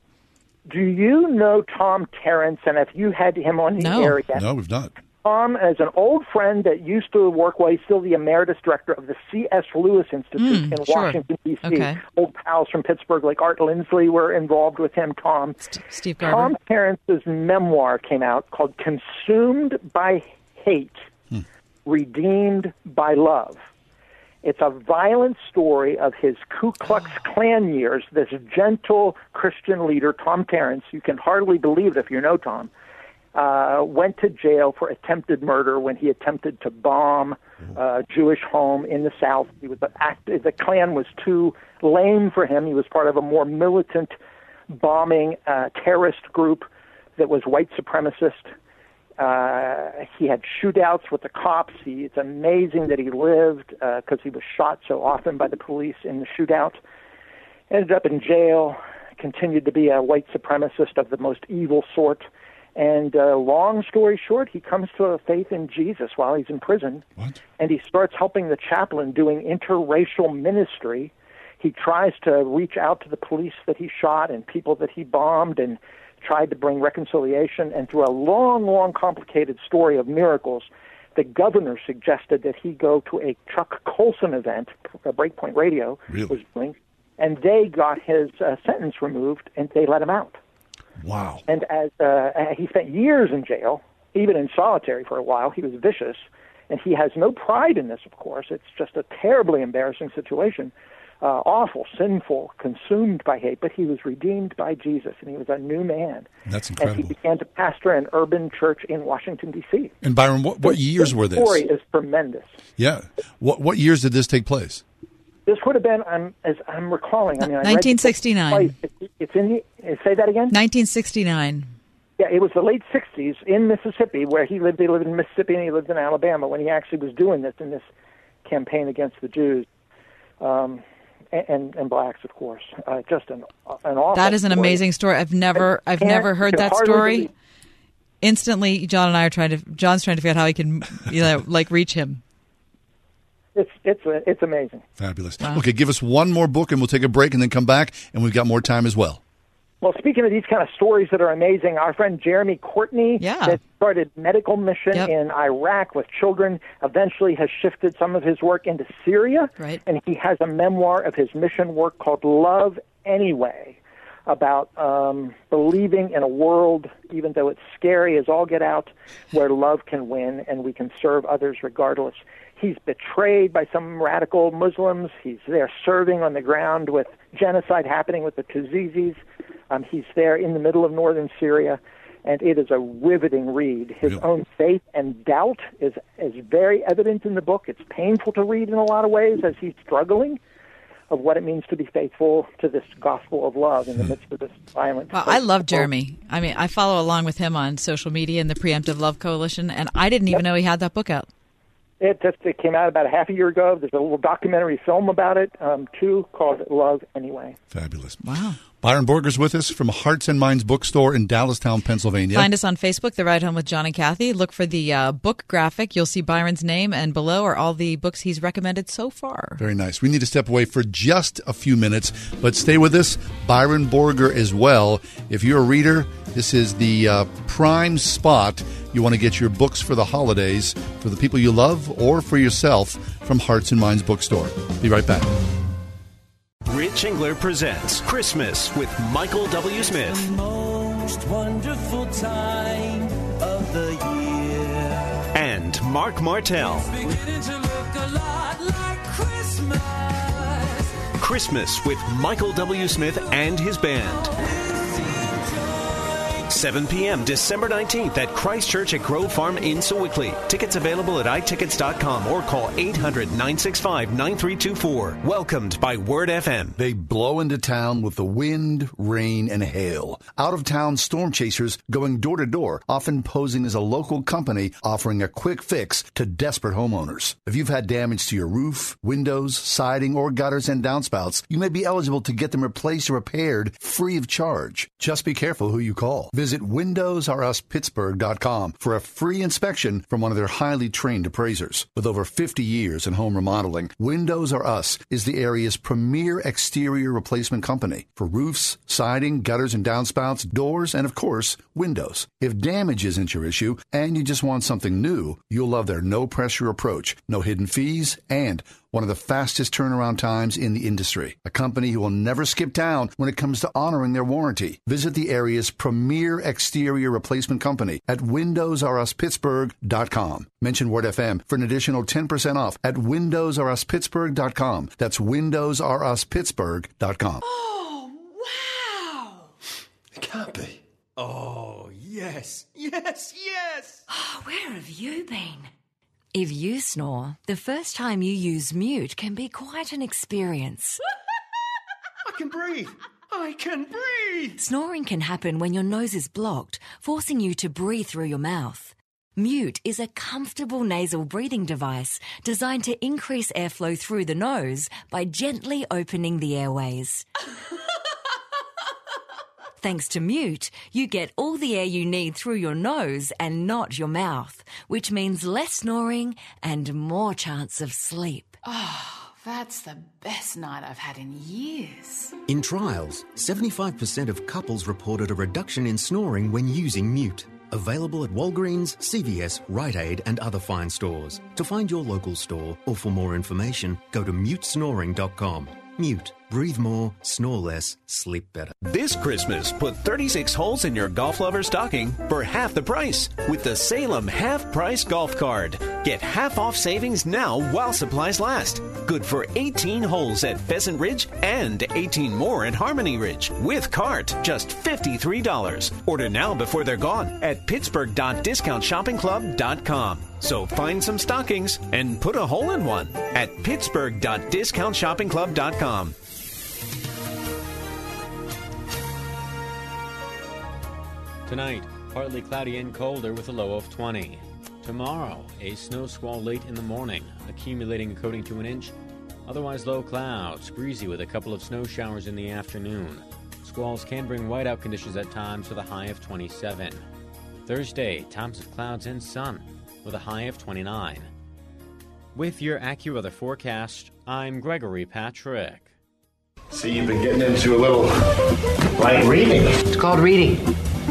Do you know Tom Tarrants? And if you had him on the no. air yet? No, we've not. Tom as an old friend that used to work well. He's still the emeritus director of the C.S. Lewis Institute mm, in sure. Washington D.C. Okay. Old pals from Pittsburgh, like Art Lindsley, were involved with him. Tom. Steve Garber. Tom Tarrants's memoir came out called "Consumed by Hate, hmm. Redeemed by Love." It's a violent story of his Ku Klux Klan years. This gentle Christian leader, Tom Tarrants. You can hardly believe it if you know Tom uh, went to jail for attempted murder when he attempted to bomb a Jewish home in the South. He was act- the Klan was too lame for him. He was part of a more militant bombing uh, terrorist group that was white supremacist. Uh, he had shootouts with the cops. He, it's amazing that he lived because uh, he was shot so often by the police in the shootout. Ended up in jail. Continued to be a white supremacist of the most evil sort. And uh, long story short, he comes to a faith in Jesus while he's in prison. What? And he starts helping the chaplain doing interracial ministry. He tries to reach out to the police that he shot and people that he bombed and tried to bring reconciliation. And through a long, long, complicated story of miracles, the governor suggested that he go to a Chuck Colson event, a Breakpoint Radio really? was doing, and they got his uh, sentence removed and they let him out. Wow. And as uh, he spent years in jail, even in solitary for a while, he was vicious, and he has no pride in this. Of course, it's just a terribly embarrassing situation, uh, awful, sinful, consumed by hate. But he was redeemed by Jesus, and he was a new man. That's incredible. And he began to pastor an urban church in Washington D.C. And Byron, what, what years were this? story is tremendous. Yeah. What what years did this take place? This would have been, I'm, as I'm recalling, I mean, I 1969. It's in the, say that again? 1969. Yeah, it was the late 60s in Mississippi where he lived. He lived in Mississippi and he lived in Alabama when he actually was doing this in this campaign against the Jews. Um, and, and blacks, of course. Uh, just an an awful. That is an story. amazing story. I've never I've never heard that story. Believe. Instantly, John and I are trying to. John's trying to figure out how he can, you know, like reach him. It's it's uh, it's amazing. Fabulous. Wow. Okay, give us one more book, and we'll take a break, and then come back, and we've got more time as well. Well, speaking of these kind of stories that are amazing, our friend Jeremy Courtney yeah. that started medical mission yep. in Iraq with children, eventually has shifted some of his work into Syria, right. and he has a memoir of his mission work called Love Anyway, about um, believing in a world, even though it's scary as all get out, where love can win and we can serve others regardless. He's betrayed by some radical Muslims. He's there serving on the ground with genocide happening with the Yazidis. Um, he's there in the middle of northern Syria, and it is a riveting read. His Really? own faith and doubt is is very evident in the book. It's painful to read in a lot of ways as he's struggling of what it means to be faithful to this gospel of love in the midst of this violence. Wow, I love Jeremy. I mean, I follow along with him on social media in the Preemptive Love Coalition, and I didn't even know he had that book out. It just it came out about a half a year ago. There's a little documentary film about it um, too called Love Anyway. Fabulous. Wow. Byron Borger's with us from Hearts and Minds Bookstore in Dallastown, Pennsylvania. Find us on Facebook, The Ride Home with John and Kathy. Look for the uh, book graphic. You'll see Byron's name, and below are all the books he's recommended so far. Very nice. We need to step away for just a few minutes, but stay with us. Byron Borger as well. If you're a reader, this is the uh, prime spot. You want to get your books for the holidays for the people you love or for yourself from Hearts and Minds Bookstore. Be right back. Rich Engler presents Christmas with Michael W. Smith. most wonderful time of the year. And Mark Martell. Beginning to look a lot like Christmas. Christmas with Michael W. Smith and his band. 7 p.m. December 19th at Christ Church at Grove Farm in Sewickley. Tickets available at itickets.com or call 800 965 9324. Welcomed by Word FM. They blow into town with the wind, rain, and hail. Out of town storm chasers going door to door, often posing as a local company offering a quick fix to desperate homeowners. If you've had damage to your roof, windows, siding, or gutters and downspouts, you may be eligible to get them replaced or repaired free of charge. Just be careful who you call. WindowsRUsPittsburgh.com for a free inspection from one of their highly trained appraisers. With over 50 years in home remodeling, Windows R Us is the area's premier exterior replacement company for roofs, siding, gutters and downspouts, doors, and of course, windows. If damage isn't your issue and you just want something new, you'll love their no pressure approach, no hidden fees, and one of the fastest turnaround times in the industry. A company who will never skip town when it comes to honoring their warranty. Visit the area's premier exterior replacement company at WindowsRUsPittsburgh.com. Mention Word FM for an additional 10% off at WindowsRUsPittsburgh.com. That's WindowsRUsPittsburgh.com. Oh, wow. It can't be. Oh, yes, yes, yes. Oh, where have you been? If you snore, the first time you use mute can be quite an experience. I can breathe. I can breathe. Snoring can happen when your nose is blocked, forcing you to breathe through your mouth. Mute is a comfortable nasal breathing device designed to increase airflow through the nose by gently opening the airways. Thanks to Mute, you get all the air you need through your nose and not your mouth, which means less snoring and more chance of sleep. Oh, that's the best night I've had in years. In trials, 75% of couples reported a reduction in snoring when using Mute. Available at Walgreens, CVS, Rite Aid, and other fine stores. To find your local store or for more information, go to mutesnoring.com. Mute. Breathe more, snore less, sleep better. This Christmas, put 36 holes in your golf lover's stocking for half the price with the Salem Half Price Golf Card. Get half off savings now while supplies last. Good for 18 holes at Pheasant Ridge and 18 more at Harmony Ridge. With cart, just $53. Order now before they're gone at pittsburgh.discountshoppingclub.com. So find some stockings and put a hole in one at pittsburgh.discountshoppingclub.com. Tonight, partly cloudy and colder with a low of 20. Tomorrow, a snow squall late in the morning, accumulating according to an inch. Otherwise, low clouds, breezy with a couple of snow showers in the afternoon. Squalls can bring whiteout conditions at times with a high of 27. Thursday, times of clouds and sun with a high of 29. With your AccuWeather forecast, I'm Gregory Patrick. See, you've been getting into a little light reading. It's called reading.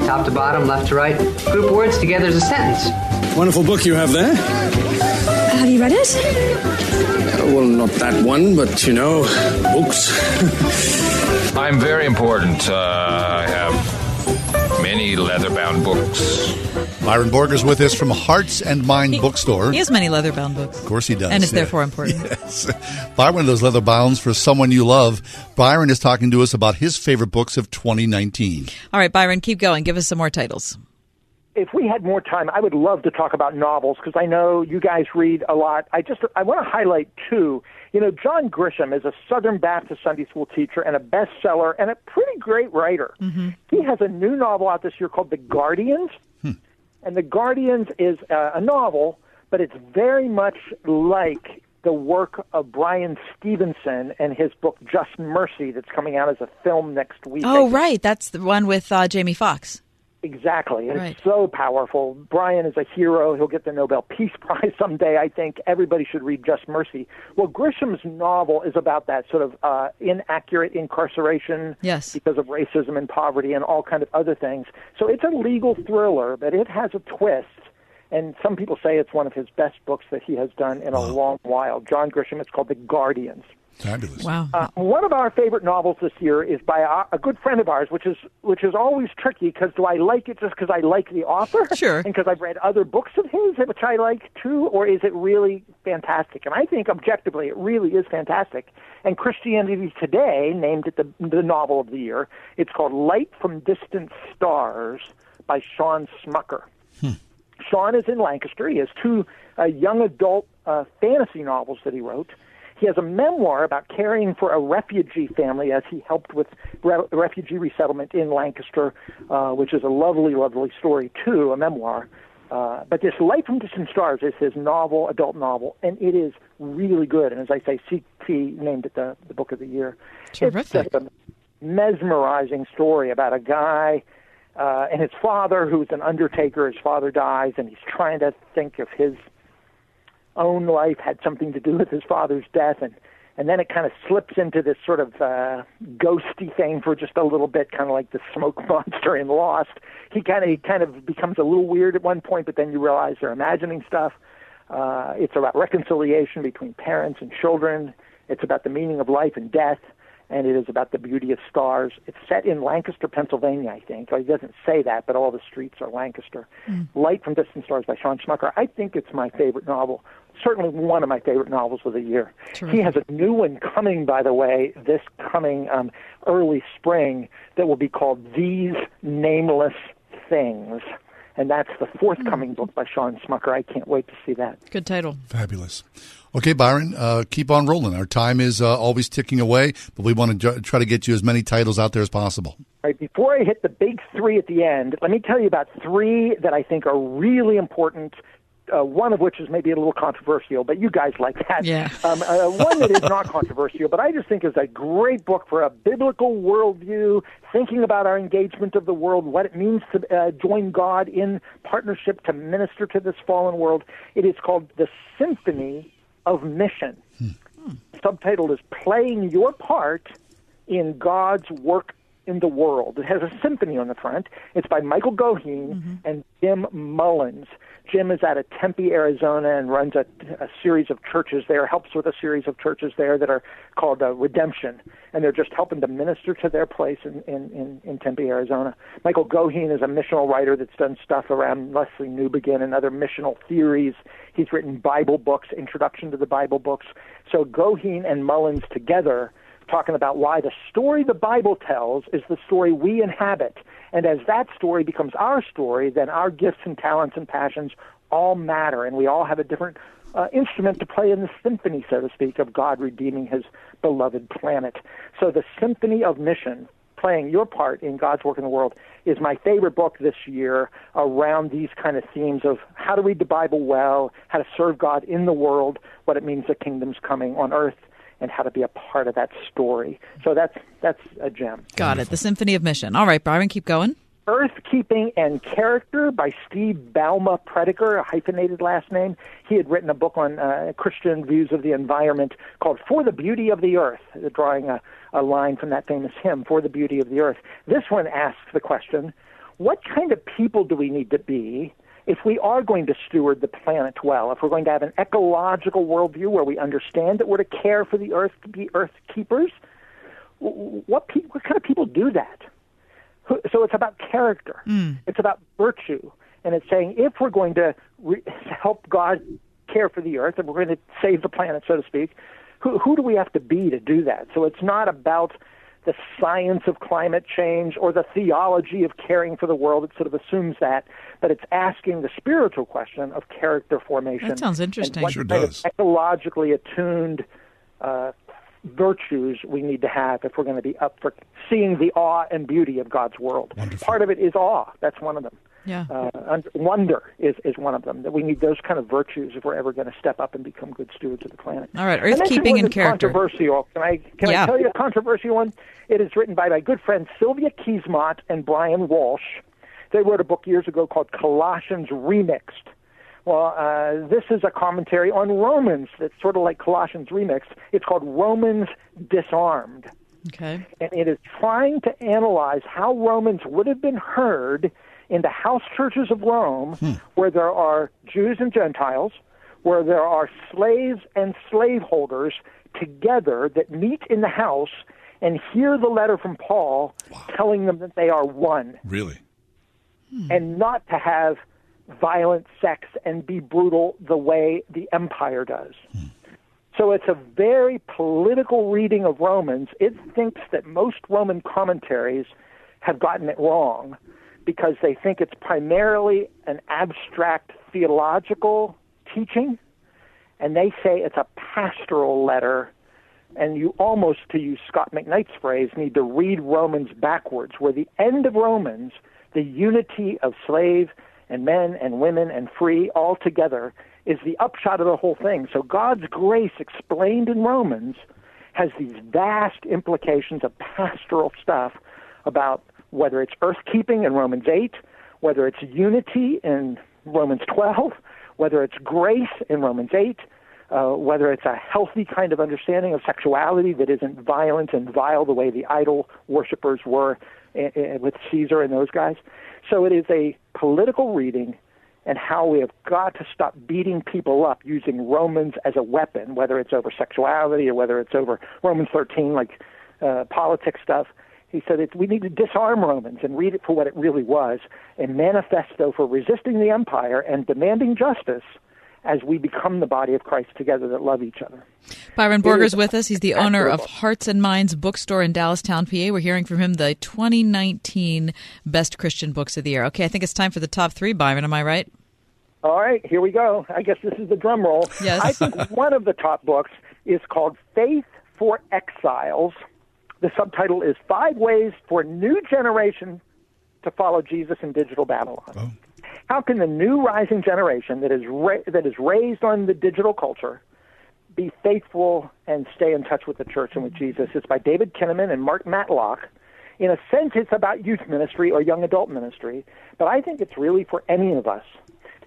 Top to bottom, left to right. Group words together as a sentence. Wonderful book you have there. Have you read it? Uh, well, not that one, but you know, books. I'm very important. Uh, I have many leather-bound books. Byron Borger's with us from Hearts and Mind Bookstore. He has many leather-bound books. Of course he does. And it's yeah. therefore important. Yes. Buy one of those leather bounds for someone you love. Byron is talking to us about his favorite books of 2019. All right, Byron, keep going. Give us some more titles. If we had more time, I would love to talk about novels because I know you guys read a lot. I just I want to highlight two. You know, John Grisham is a Southern Baptist Sunday school teacher and a bestseller and a pretty great writer. Mm-hmm. He has a new novel out this year called The Guardians. And The Guardians is a novel, but it's very much like the work of Bryan Stevenson and his book Just Mercy that's coming out as a film next week. Oh, right. That's the one with uh, Jamie Foxx. Exactly. And Right. It's so powerful. Bryan is a hero. He'll get the Nobel Peace Prize someday. I think everybody should read Just Mercy. Well, Grisham's novel is about that sort of uh, inaccurate incarceration Yes. because of racism and poverty and all kind of other things. So it's a legal thriller, but it has a twist. And some people say it's one of his best books that he has done in a long while. John Grisham. It's called The Guardians. Fabulous. Wow. Uh, one of our favorite novels this year is by a, a good friend of ours, which is which is always tricky because do I like it just because I like the author, Sure, and because I've read other books of his which I like too, or is it really fantastic? And I think objectively, it really is fantastic. And Christianity Today named it the the novel of the year. It's called Light from Distant Stars by Shawn Smucker. Shawn is in Lancaster. He has two uh, young adult uh, fantasy novels that he wrote. He has a memoir about caring for a refugee family as he helped with re- refugee resettlement in Lancaster, uh, which is a lovely, lovely story too, a memoir. Uh, but this Light from Distant Stars is his novel, adult novel, and it is really good. And as I say, CT named it the, the book of the year. Terrific. It's just a mesmerizing story about a guy uh, and his father, who's an undertaker. His father dies, and he's trying to think if his own life had something to do with his father's death, and and then it kind of slips into this sort of uh, ghosty thing for just a little bit, kind of like the smoke monster in Lost. He kind of he kind of becomes a little weird at one point, but then you realize they're imagining stuff. Uh, it's about reconciliation between parents and children. It's about the meaning of life and death, and it is about the beauty of stars. It's set in Lancaster, Pennsylvania, I think. Or he doesn't say that, but all the streets are Lancaster. Light from Distant Stars by Shawn Smucker. I think it's my favorite novel. Certainly one of my favorite novels of the year. He has a new one coming, by the way, this coming um, early spring that will be called These Nameless Things. And that's the forthcoming book by Shawn Smucker. I can't wait to see that. Good title. Fabulous. Okay, Byron, uh, keep on rolling. Our time is uh, always ticking away, but we want to try to get you as many titles out there as possible. All right, before I hit the big three at the end, let me tell you about three that I think are really important. Uh, one of which is maybe a little controversial, but you guys like that. Yeah. Um, uh, one that is not controversial, but I just think is a great book for a biblical worldview, thinking about our engagement of the world, what it means to uh, join God in partnership to minister to this fallen world. It is called The Symphony of Mission. Subtitled is Playing Your Part in God's Work in the World. It has a symphony on the front. It's by Michael Goheen and Jim Mullins. Jim is out of Tempe, Arizona, and runs a, a series of churches there, helps with a series of churches there that are called uh, Redemption. And they're just helping to minister to their place in, in, in, in Tempe, Arizona. Michael Goheen is a missional writer that's done stuff around Lesslie Newbigin and other missional theories. He's written Bible books, Introduction to the Bible books. So Goheen and Mullins together talking about why the story the Bible tells is the story we inhabit. And as that story becomes our story, then our gifts and talents and passions all matter, and we all have a different uh, instrument to play in the symphony, so to speak, of God redeeming his beloved planet. So the Symphony of Mission, playing your part in God's work in the world, is my favorite book this year around these kind of themes of how to read the Bible well, how to serve God in the world, what it means the kingdom's coming on earth, and how to be a part of that story. So that's that's a gem. Got it. The Symphony of Mission. All right, Byron, keep going. Earthkeeping and Character by Steve Bouma-Prediger, a hyphenated last name. He had written a book on uh, Christian views of the environment called For the Beauty of the Earth, drawing a, a line from that famous hymn, For the Beauty of the Earth. This one asks the question what kind of people do we need to be if we are going to steward the planet well, if we're going to have an ecological worldview where we understand that we're to care for the earth, to be earth keepers, what, pe- what kind of people do that? So it's about character. Hmm. It's about virtue. And it's saying if we're going to re- help God care for the earth and we're going to save the planet, so to speak, who, who do we have to be to do that? So it's not about the science of climate change or the theology of caring for the world. It sort of assumes that, but it's asking the spiritual question of character formation. That sounds and interesting. what Sure kind does. Of ecologically attuned uh, virtues we need to have if we're going to be up for seeing the awe and beauty of God's world. Wonderful. Part of it is awe. That's one of them. Yeah. Uh, wonder is, is one of them. That we need those kind of virtues if we're ever going to step up and become good stewards of the planet. All right, I mentioned earth-keeping and character. Controversial. Can I can Yeah. I tell you a controversial one? It is written by my good friends Sylvia Keesmaat and Brian Walsh. They wrote a book years ago called Colossians Remixed. Well, uh, this is a commentary on Romans that's sort of like Colossians Remixed. It's called Romans Disarmed Okay. and it is trying to analyze how Romans would have been heard in the house churches of Rome, where there are Jews and Gentiles, where there are slaves and slaveholders together that meet in the house and hear the letter from Paul telling them that they are one Really? Hmm. and not to have violent sex and be brutal the way the empire does. Hmm. So it's a very political reading of Romans. It thinks that most Roman commentaries have gotten it wrong because they think it's primarily an abstract theological teaching, and they say it's a pastoral letter. And you almost, to use Scot McKnight's phrase, need to read Romans backwards, where the end of Romans, the unity of slave and men and women and free all together, is the upshot of the whole thing. So God's grace explained in Romans has these vast implications of pastoral stuff about whether it's earth keeping in Romans 8, whether it's unity in Romans 12, whether it's grace in Romans 8, uh, whether it's a healthy kind of understanding of sexuality that isn't violent and vile the way the idol worshippers were with Caesar and those guys. So it is a political reading and how we have got to stop beating people up using Romans as a weapon, whether it's over sexuality or whether it's over Romans 13, like uh, politics stuff. He said it, we need to disarm Romans and read it for what it really was a manifesto for resisting the empire and demanding justice as we become the body of Christ together that love each other. Byron It Borger's is with us. He's the owner of. Hearts and Minds Bookstore in Dallastown, PA. We're hearing from him the 2019 Best Christian Books of the Year. Okay, I think it's time for the top three, Byron. Am I right? All right, here we go. I guess this is the drum roll. Yes. I think one of the top books is called Faith for Exiles. The subtitle is Five Ways for a New Generation to Follow Jesus in Digital Babylon. Oh. How can the new rising generation that is ra- that is raised on the digital culture be faithful and stay in touch with the church and with Jesus? It's by David Kinnaman and Mark Matlock. In a sense, it's about youth ministry or young adult ministry, but I think it's really for any of us.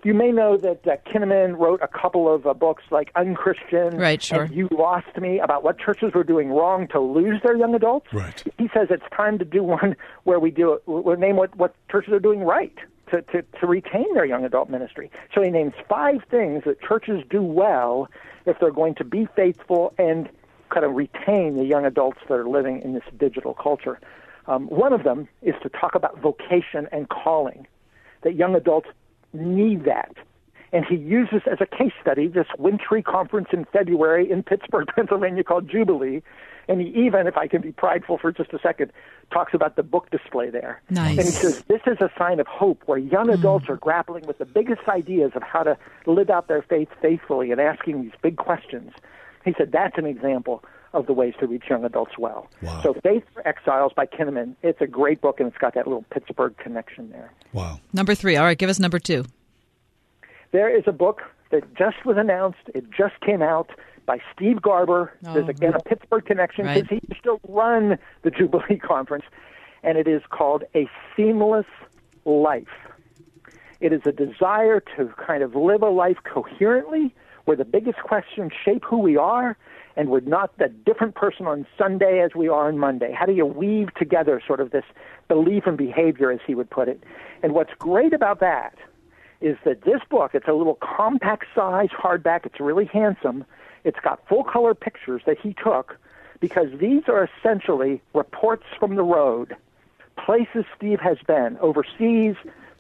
You may know that uh, Kinnaman wrote a couple of uh, books like Unchristian Right, sure. and You Lost Me about what churches were doing wrong to lose their young adults. Right. He says it's time to do one where we do it, we'll name what, what churches are doing right to, to, to retain their young adult ministry. So he names five things that churches do well if they're going to be faithful and kind of retain the young adults that are living in this digital culture. Um, one of them is to talk about vocation and calling, that young adults need that. And he uses as a case study this wintry conference in February in Pittsburgh, Pennsylvania called Jubilee. And he even, if I can be prideful for just a second, talks about the book display there. Nice. And he says this is a sign of hope where young hmm. adults are grappling with the biggest ideas of how to live out their faith faithfully and asking these big questions. He said that's an example of the ways to reach young adults well. Wow. So Faith for Exiles by Kinnaman, it's a great book and it's got that little Pittsburgh connection there. Wow. Number three. All right, give us number two. There is a book that just was announced. It just came out by Steve Garber. There's Oh, again a Pittsburgh connection right. because he used to run the Jubilee Conference, and it is called A Seamless Life. It is a desire to kind of live a life coherently, where the biggest questions shape who we are, and we're not the different person on Sunday as we are on Monday. How do you weave together sort of this belief and behavior, as he would put it? And what's great about that is that this book, it's a little compact size hardback, it's really handsome. It's got full color pictures that he took because these are essentially reports from the road, places Steve has been overseas,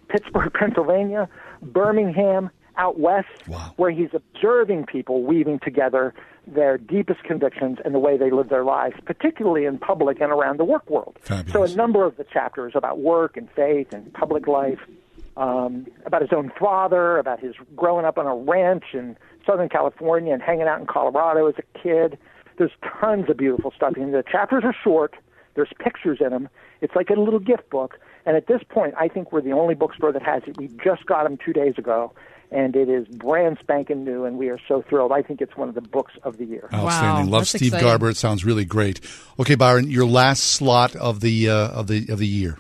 Pittsburgh, Pennsylvania, Birmingham, out west, where he's observing people weaving together their deepest convictions and the way they live their lives, particularly in public and around the work world. So a number of the chapters about work and faith and public life, um, about his own father, about his growing up on a ranch in Southern California and hanging out in Colorado as a kid. There's tons of beautiful stuff. And the chapters are short. There's pictures in them. It's like a little gift book, And at this point, I think we're the only bookstore that has it. We just got them two days ago, and it is brand spanking new, and we are so thrilled. I think it's one of the books of the year. Outstanding. Love Steve Garber. It sounds really great. Okay, Byron, your last slot of the uh, of the of the year.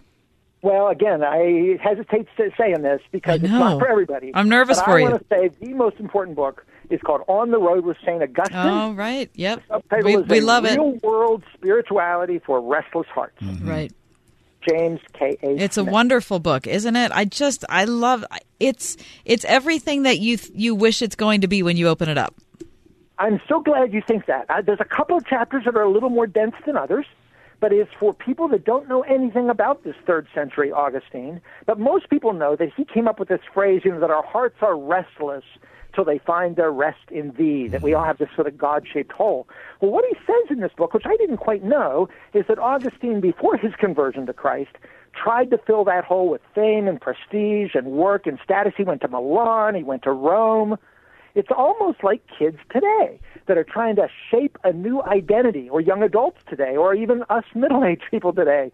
Well, again, I hesitate to say on this because it's not for everybody. I'm nervous but for I you. want to say the most important book is called On the Road with St. Augustine. Oh, right. Yep. We, we love it. Real World Spirituality for Restless Hearts. Right. James K. A. It's a wonderful book, isn't it? I just I love it's it's everything that you you wish it's going to be when you open it up. I'm so glad you think that. Uh, there's a couple of chapters that are a little more dense than others, but it's for people that don't know anything about this third century Augustine. But most people know that he came up with this phrase, you know, that our hearts are restless till they find their rest in thee, that we all have this sort of God shaped hole. Well, what he says in this book, which I didn't quite know, is that Augustine, before his conversion to Christ, tried to fill that hole with fame and prestige and work and status. He went to Milan, he went to Rome. It's almost like kids today that are trying to shape a new identity, or young adults today, or even us middle aged people today.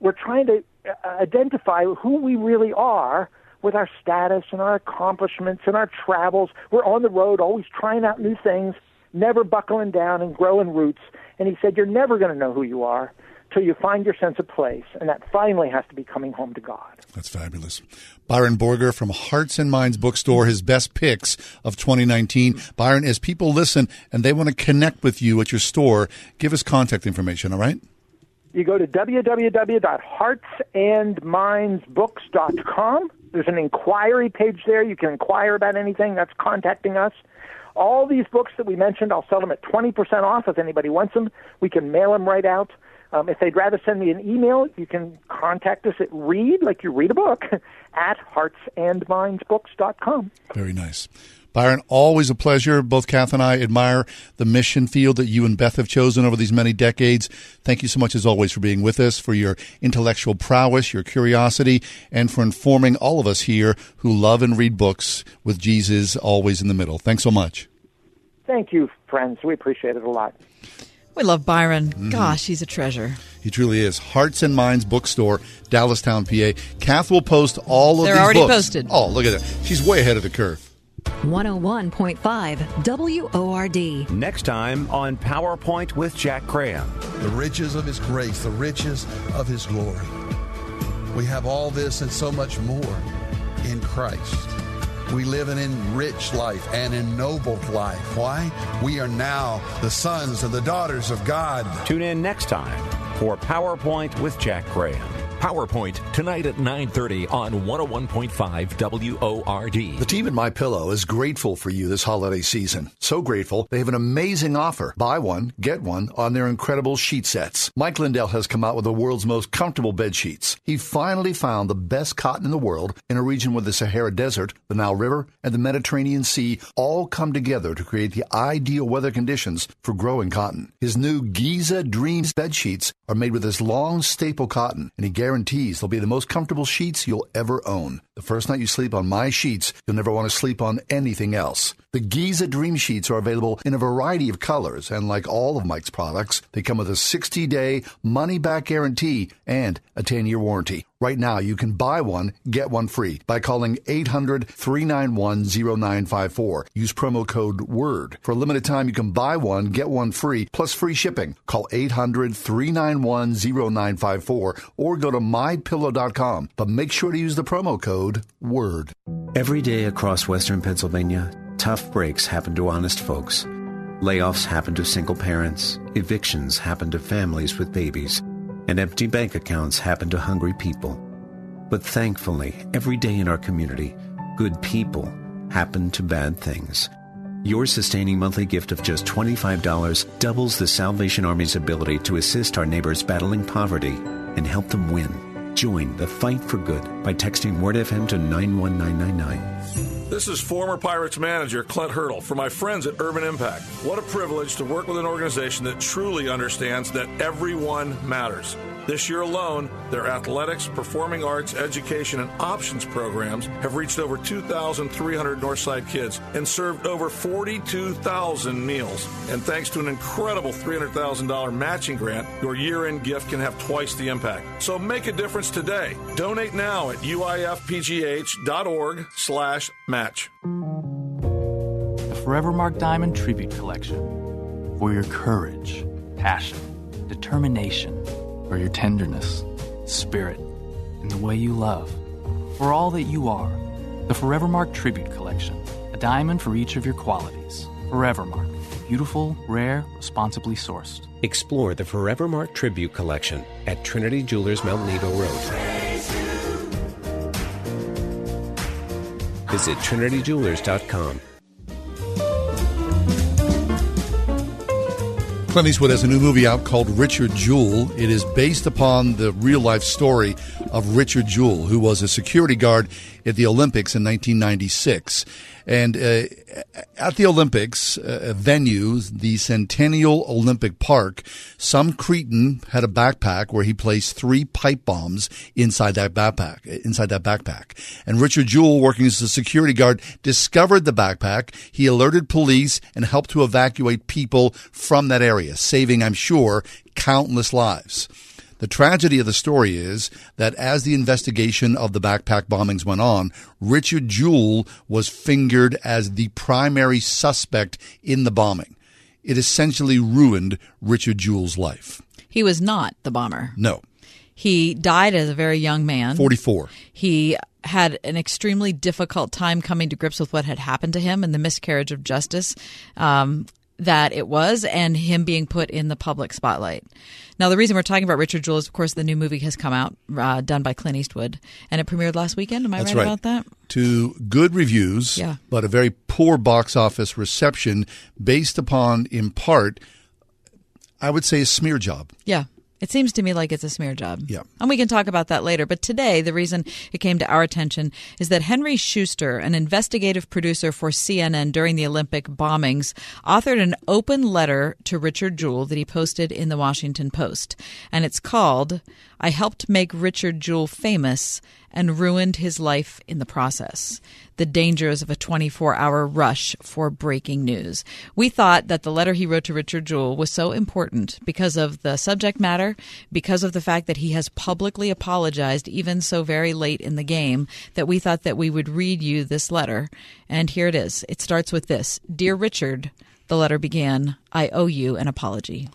We're trying to uh, identify who we really are with our status and our accomplishments and our travels. We're on the road, always trying out new things, never buckling down and growing roots. And he said, You're never going to know who you are till you find your sense of place. And that finally has to be coming home to God. That's fabulous. Byron Borger from Hearts and Minds Bookstore, his best picks of 2019. Byron, as people listen and they want to connect with you at your store, give us contact information, all right? You go to www.heartsandmindsbooks.com. There's an inquiry page there. You can inquire about anything. That's contacting us. All these books that we mentioned, I'll sell them at 20% off if anybody wants them. We can mail them right out. Um, if they'd rather send me an email, you can contact us at read, like you read a book, at heartsandmindsbooks.com. Very nice. Byron, always a pleasure. Both Kath and I admire the mission field that you and Beth have chosen over these many decades. Thank you so much, as always, for being with us, for your intellectual prowess, your curiosity, and for informing all of us here who love and read books with Jesus always in the middle. Thanks so much. Thank you, friends. We appreciate it a lot. We love Byron. Mm-hmm. Gosh, he's a treasure. He truly is. Hearts and Minds Bookstore, Dallastown, PA. Kath will post all of They're these already books. posted. Oh, look at that. She's way ahead of the curve. 101.5 WORD. Next time on PowerPoint with Jack Graham. The riches of His grace, the riches of His glory. We have all this and so much more in Christ. We live an enriched life, an ennobled life. Why? We are now the sons and the daughters of God. Tune in next time for PowerPoint with Jack Graham. PowerPoint tonight at 9:30 on 101.5 WORD. The team at My Pillow is grateful for you this holiday season. So grateful, they have an amazing offer. Buy one, get one on their incredible sheet sets. Mike Lindell has come out with the world's most comfortable bed sheets. He finally found the best cotton in the world in a region where the Sahara Desert, the Nile River, and the Mediterranean Sea all come together to create the ideal weather conditions for growing cotton. His new Giza Dreams bed sheets are made with this long staple cotton, and he guarantees they'll be the most comfortable sheets you'll ever own. The first night you sleep on my sheets, you'll never want to sleep on anything else. The Giza Dream Sheets are available in a variety of colors, and like all of Mike's products, they come with a 60 day money back guarantee and a 10 year warranty. Right now, you can buy one, get one free by calling 800 391 0954. Use promo code WORD. For a limited time, you can buy one, get one free, plus free shipping. Call 800 391 0954 or go to mypillow.com. But make sure to use the promo code WORD. Every day across western Pennsylvania, tough breaks happen to honest folks. Layoffs happen to single parents, evictions happen to families with babies, and empty bank accounts happen to hungry people. But thankfully, every day in our community, good people happen to bad things. Your sustaining monthly gift of just $25 doubles the Salvation Army's ability to assist our neighbors battling poverty and help them win. Join the fight for good by texting WordFM to 91999. This is former Pirates manager Clint Hurdle for my friends at Urban Impact. What a privilege to work with an organization that truly understands that everyone matters. This year alone, their athletics, performing arts, education, and options programs have reached over 2,300 Northside kids and served over 42,000 meals. And thanks to an incredible $300,000 matching grant, your year end gift can have twice the impact. So make a difference today. Donate now at uifpgh.org slash match. The Forever Mark Diamond Tribute Collection. For your courage, passion, determination, for your tenderness, spirit, and the way you love. For all that you are. The Forever Mark Tribute Collection. A diamond for each of your qualities. Forever Mark. Beautiful, rare, responsibly sourced. Explore the Forever Mark Tribute Collection at Trinity Jewelers Mount Nebo Road. Visit trinityjewelers.com. Clint Eastwood has a new movie out called Richard Jewell. It is based upon the real life story of Richard Jewell, who was a security guard at the Olympics in 1996. And uh, at the Olympics uh, venue, the Centennial Olympic Park, some cretin had a backpack where he placed three pipe bombs inside that backpack. Inside that backpack, and Richard Jewell, working as a security guard, discovered the backpack. He alerted police and helped to evacuate people from that area, saving, I'm sure, countless lives. The tragedy of the story is that as the investigation of the backpack bombings went on, Richard Jewell was fingered as the primary suspect in the bombing. It essentially ruined Richard Jewell's life. He was not the bomber. No. He died as a very young man. 44. He had an extremely difficult time coming to grips with what had happened to him and the miscarriage of justice um, that it was, and him being put in the public spotlight. Now, the reason we're talking about Richard Jewell is, of course, the new movie has come out, uh, done by Clint Eastwood, and it premiered last weekend. Am I That's right, about that? To good reviews, Yeah. but a very poor box office reception based upon, in part, I would say, a smear job. Yeah. It seems to me like it's a smear job. Yeah. And we can talk about that later. But today, the reason it came to our attention is that Henry Schuster, an investigative producer for CNN during the Olympic bombings, authored an open letter to Richard Jewell that he posted in the Washington Post. And it's called, I helped make Richard Jewell famous and ruined his life in the process. The dangers of a 24 hour rush for breaking news. We thought that the letter he wrote to Richard Jewell was so important because of the subject matter, because of the fact that he has publicly apologized even so very late in the game, that we thought that we would read you this letter. And here it is. It starts with this Dear Richard, the letter began, I owe you an apology.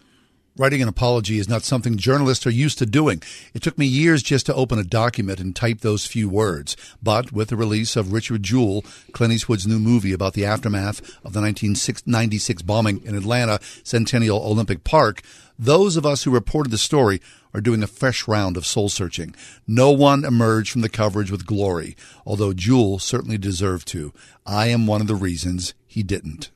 Writing an apology is not something journalists are used to doing. It took me years just to open a document and type those few words. But with the release of Richard Jewell, Clint Eastwood's new movie about the aftermath of the 1996 bombing in Atlanta Centennial Olympic Park, those of us who reported the story are doing a fresh round of soul searching. No one emerged from the coverage with glory, although Jewell certainly deserved to. I am one of the reasons he didn't.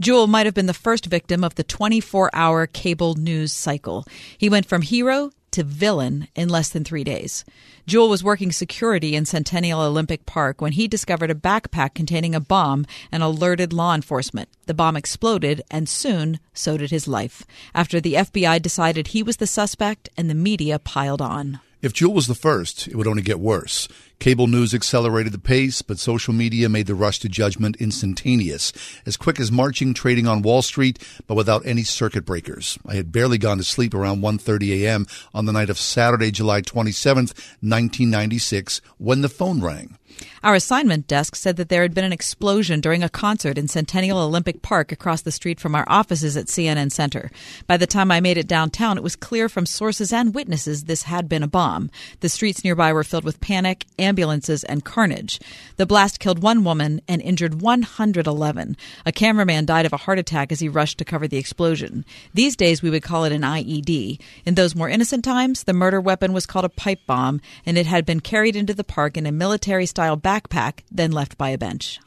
Jewell might have been the first victim of the 24 hour cable news cycle. He went from hero to villain in less than three days. Jewell was working security in Centennial Olympic Park when he discovered a backpack containing a bomb and alerted law enforcement. The bomb exploded, and soon so did his life. After the FBI decided he was the suspect and the media piled on. If Jewell was the first, it would only get worse. Cable news accelerated the pace, but social media made the rush to judgment instantaneous, as quick as marching trading on Wall Street, but without any circuit breakers. I had barely gone to sleep around 1:30 a.m. on the night of Saturday, July 27th, 1996, when the phone rang. Our assignment desk said that there had been an explosion during a concert in Centennial Olympic Park across the street from our offices at CNN Center. By the time I made it downtown, it was clear from sources and witnesses this had been a bomb. The streets nearby were filled with panic, ambulances, and carnage. The blast killed one woman and injured 111. A cameraman died of a heart attack as he rushed to cover the explosion. These days, we would call it an IED. In those more innocent times, the murder weapon was called a pipe bomb, and it had been carried into the park in a military style backpack, then left by a bench.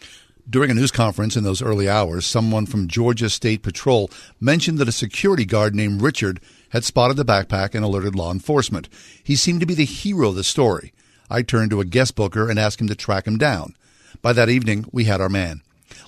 During a news conference in those early hours, someone from Georgia State Patrol mentioned that a security guard named Richard had spotted the backpack and alerted law enforcement. He seemed to be the hero of the story. I turned to a guest booker and asked him to track him down. By that evening, we had our man.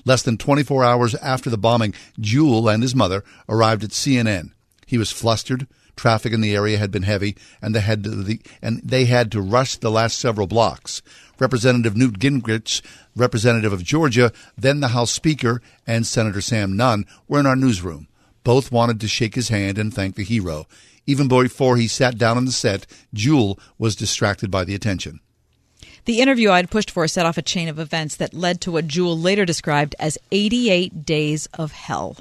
Less than 24 hours after the bombing, Jewell and his mother arrived at CNN. He was flustered, Traffic in the area had been heavy, and they had to, the, and they had to rush the last several blocks. Representative Newt Gingrich, representative of Georgia, then the House Speaker, and Senator Sam Nunn were in our newsroom. Both wanted to shake his hand and thank the hero. Even before he sat down on the set, Jewell was distracted by the attention. The interview I'd pushed for set off a chain of events that led to what Jewell later described as 88 days of hell.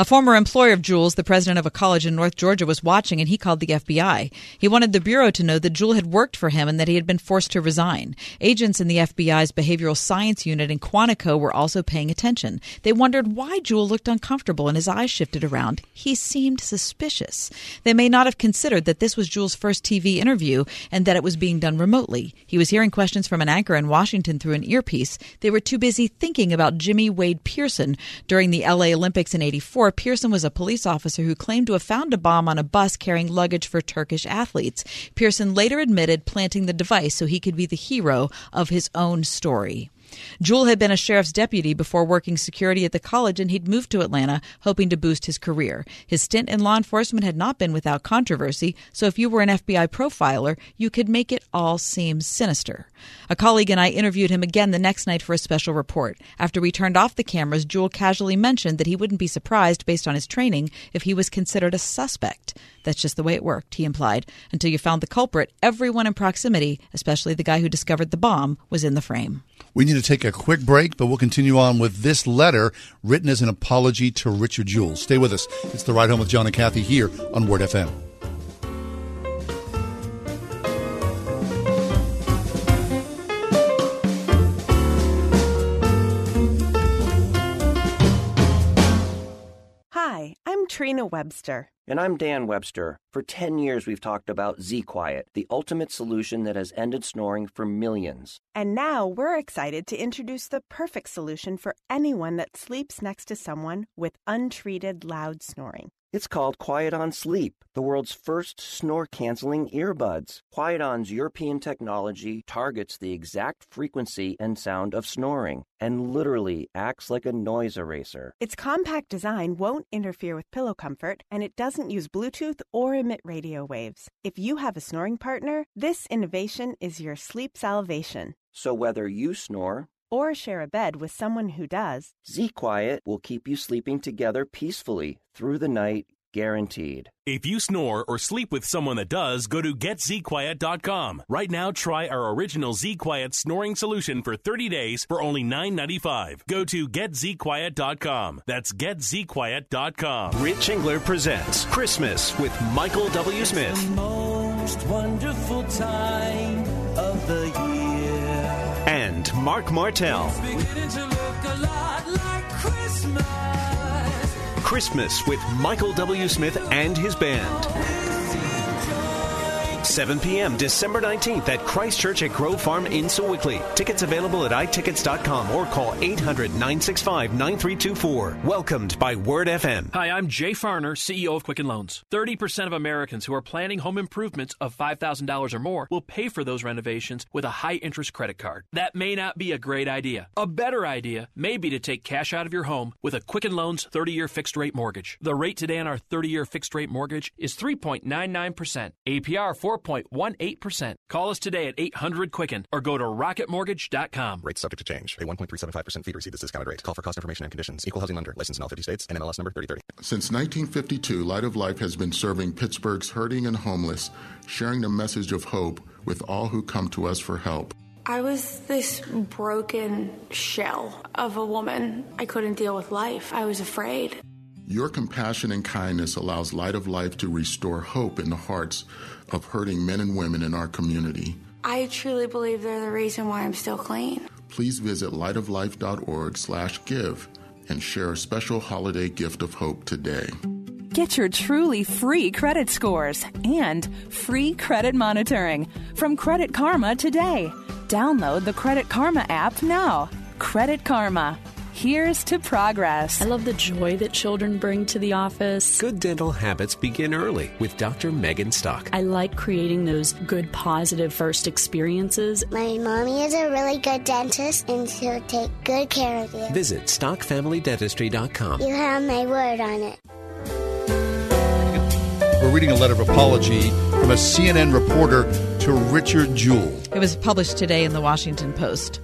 A former employer of Jewell's, the president of a college in North Georgia, was watching and he called the FBI. He wanted the Bureau to know that Jewell had worked for him and that he had been forced to resign. Agents in the FBI's behavioral science unit in Quantico were also paying attention. They wondered why Jewell looked uncomfortable and his eyes shifted around. He seemed suspicious. They may not have considered that this was Jewell's first TV interview and that it was being done remotely. He was hearing questions from an anchor in Washington through an earpiece. They were too busy thinking about Jimmy Wayne Pearson during the LA Olympics in 84 Pearson was a police officer who claimed to have found a bomb on a bus carrying luggage for Turkish athletes. Pearson later admitted planting the device so he could be the hero of his own story. Jewell had been a sheriff's deputy before working security at the college, and he'd moved to Atlanta hoping to boost his career. His stint in law enforcement had not been without controversy, so if you were an FBI profiler, you could make it all seem sinister. A colleague and I interviewed him again the next night for a special report. After we turned off the cameras, Jewell casually mentioned that he wouldn't be surprised, based on his training, if he was considered a suspect. That's just the way it worked, he implied. Until you found the culprit, everyone in proximity, especially the guy who discovered the bomb, was in the frame. We need to take a quick break, but we'll continue on with this letter written as an apology to Richard Jewell. Stay with us. It's the Ride Home with John and Kathy here on Word FM. Hi, I'm Trina Webster. And I'm Dan Webster. For 10 years, we've talked about Z Quiet, the ultimate solution that has ended snoring for millions. And now we're excited to introduce the perfect solution for anyone that sleeps next to someone with untreated loud snoring. It's called Quiet On Sleep, the world's first snore canceling earbuds. Quiet On's European technology targets the exact frequency and sound of snoring and literally acts like a noise eraser. Its compact design won't interfere with pillow comfort, and it doesn't use Bluetooth or emit radio waves. If you have a snoring partner, this innovation is your sleep salvation. So whether you snore, or share a bed with someone who does, Z Quiet will keep you sleeping together peacefully through the night, guaranteed. If you snore or sleep with someone that does, go to getzquiet.com. Right now, try our original Z Quiet snoring solution for 30 days for only $9.95. Go to getzquiet.com. That's getzquiet.com. Rich Engler presents Christmas with Michael W. Smith. Mark Martell. Christmas with Michael W. Smith and his band. 7 p.m. December 19th at Christ Church at Grove Farm in Sewickley. Tickets available at itickets.com or call 800 965 9324. Welcomed by Word FM. Hi, I'm Jay Farner, CEO of Quicken Loans. 30% of Americans who are planning home improvements of $5,000 or more will pay for those renovations with a high interest credit card. That may not be a great idea. A better idea may be to take cash out of your home with a Quicken Loans 30 year fixed rate mortgage. The rate today on our 30 year fixed rate mortgage is 3.99%, APR 4 4.18%. Call us today at 800 Quicken or go to rocketmortgage.com. Rates subject to change. A 1.375% fee to receive this discounted rate. Call for cost information and conditions. Equal housing lender. License in all 50 states. NMLS number 3030. Since 1952, Light of Life has been serving Pittsburgh's hurting and homeless, sharing the message of hope with all who come to us for help. I was this broken shell of a woman. I couldn't deal with life. I was afraid. Your compassion and kindness allows Light of Life to restore hope in the hearts of hurting men and women in our community. I truly believe they're the reason why I'm still clean. Please visit lightoflife.org/give and share a special holiday gift of hope today. Get your truly free credit scores and free credit monitoring from Credit Karma today. Download the Credit Karma app now. Credit Karma. Here's to progress. I love the joy that children bring to the office. Good dental habits begin early with Dr. Megan Stock. I like creating those good, positive first experiences. My mommy is a really good dentist and she'll take good care of you. Visit StockFamilyDentistry.com. You have my word on it. We're reading a letter of apology from a CNN reporter to Richard Jewell. It was published today in the Washington Post.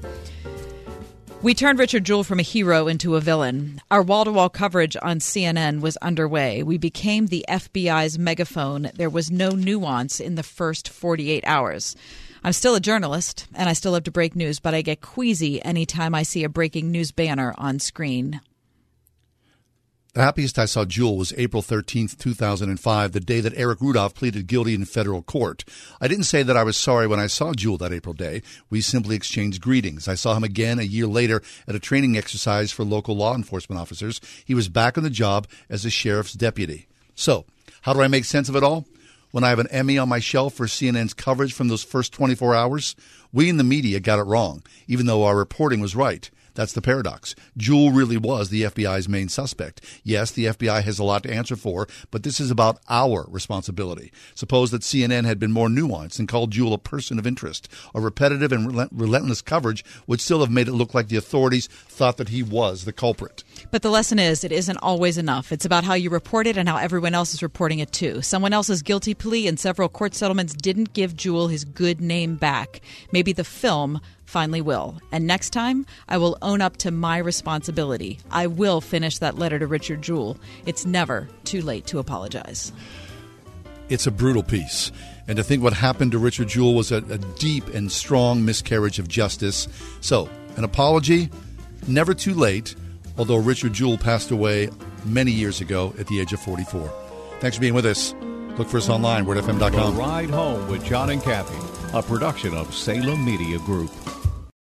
We turned Richard Jewell from a hero into a villain. Our wall to wall coverage on CNN was underway. We became the FBI's megaphone. There was no nuance in the first 48 hours. I'm still a journalist and I still love to break news, but I get queasy anytime I see a breaking news banner on screen. The happiest I saw Jewell was April 13th, 2005, the day that Eric Rudolph pleaded guilty in federal court. I didn't say that I was sorry when I saw Jewell that April day. We simply exchanged greetings. I saw him again a year later at a training exercise for local law enforcement officers. He was back on the job as a sheriff's deputy. So, how do I make sense of it all? When I have an Emmy on my shelf for CNN's coverage from those first 24 hours, we in the media got it wrong, even though our reporting was right. That's the paradox. Jewell really was the FBI's main suspect. Yes, the FBI has a lot to answer for, but this is about our responsibility. Suppose that CNN had been more nuanced and called Jewell a person of interest. A repetitive and relentless coverage would still have made it look like the authorities thought that he was the culprit. But the lesson is it isn't always enough. It's about how you report it and how everyone else is reporting it too. Someone else's guilty plea and several court settlements didn't give Jewell his good name back. Maybe the film finally will. And next time, I will own up to my responsibility. I will finish that letter to Richard Jewell. It's never too late to apologize. It's a brutal piece. And to think what happened to Richard Jewell was a, a deep and strong miscarriage of justice. So, an apology, never too late, although Richard Jewell passed away many years ago at the age of 44. Thanks for being with us. Look for us online, wordfm.com. The Ride Home with John and Kathy, a production of Salem Media Group.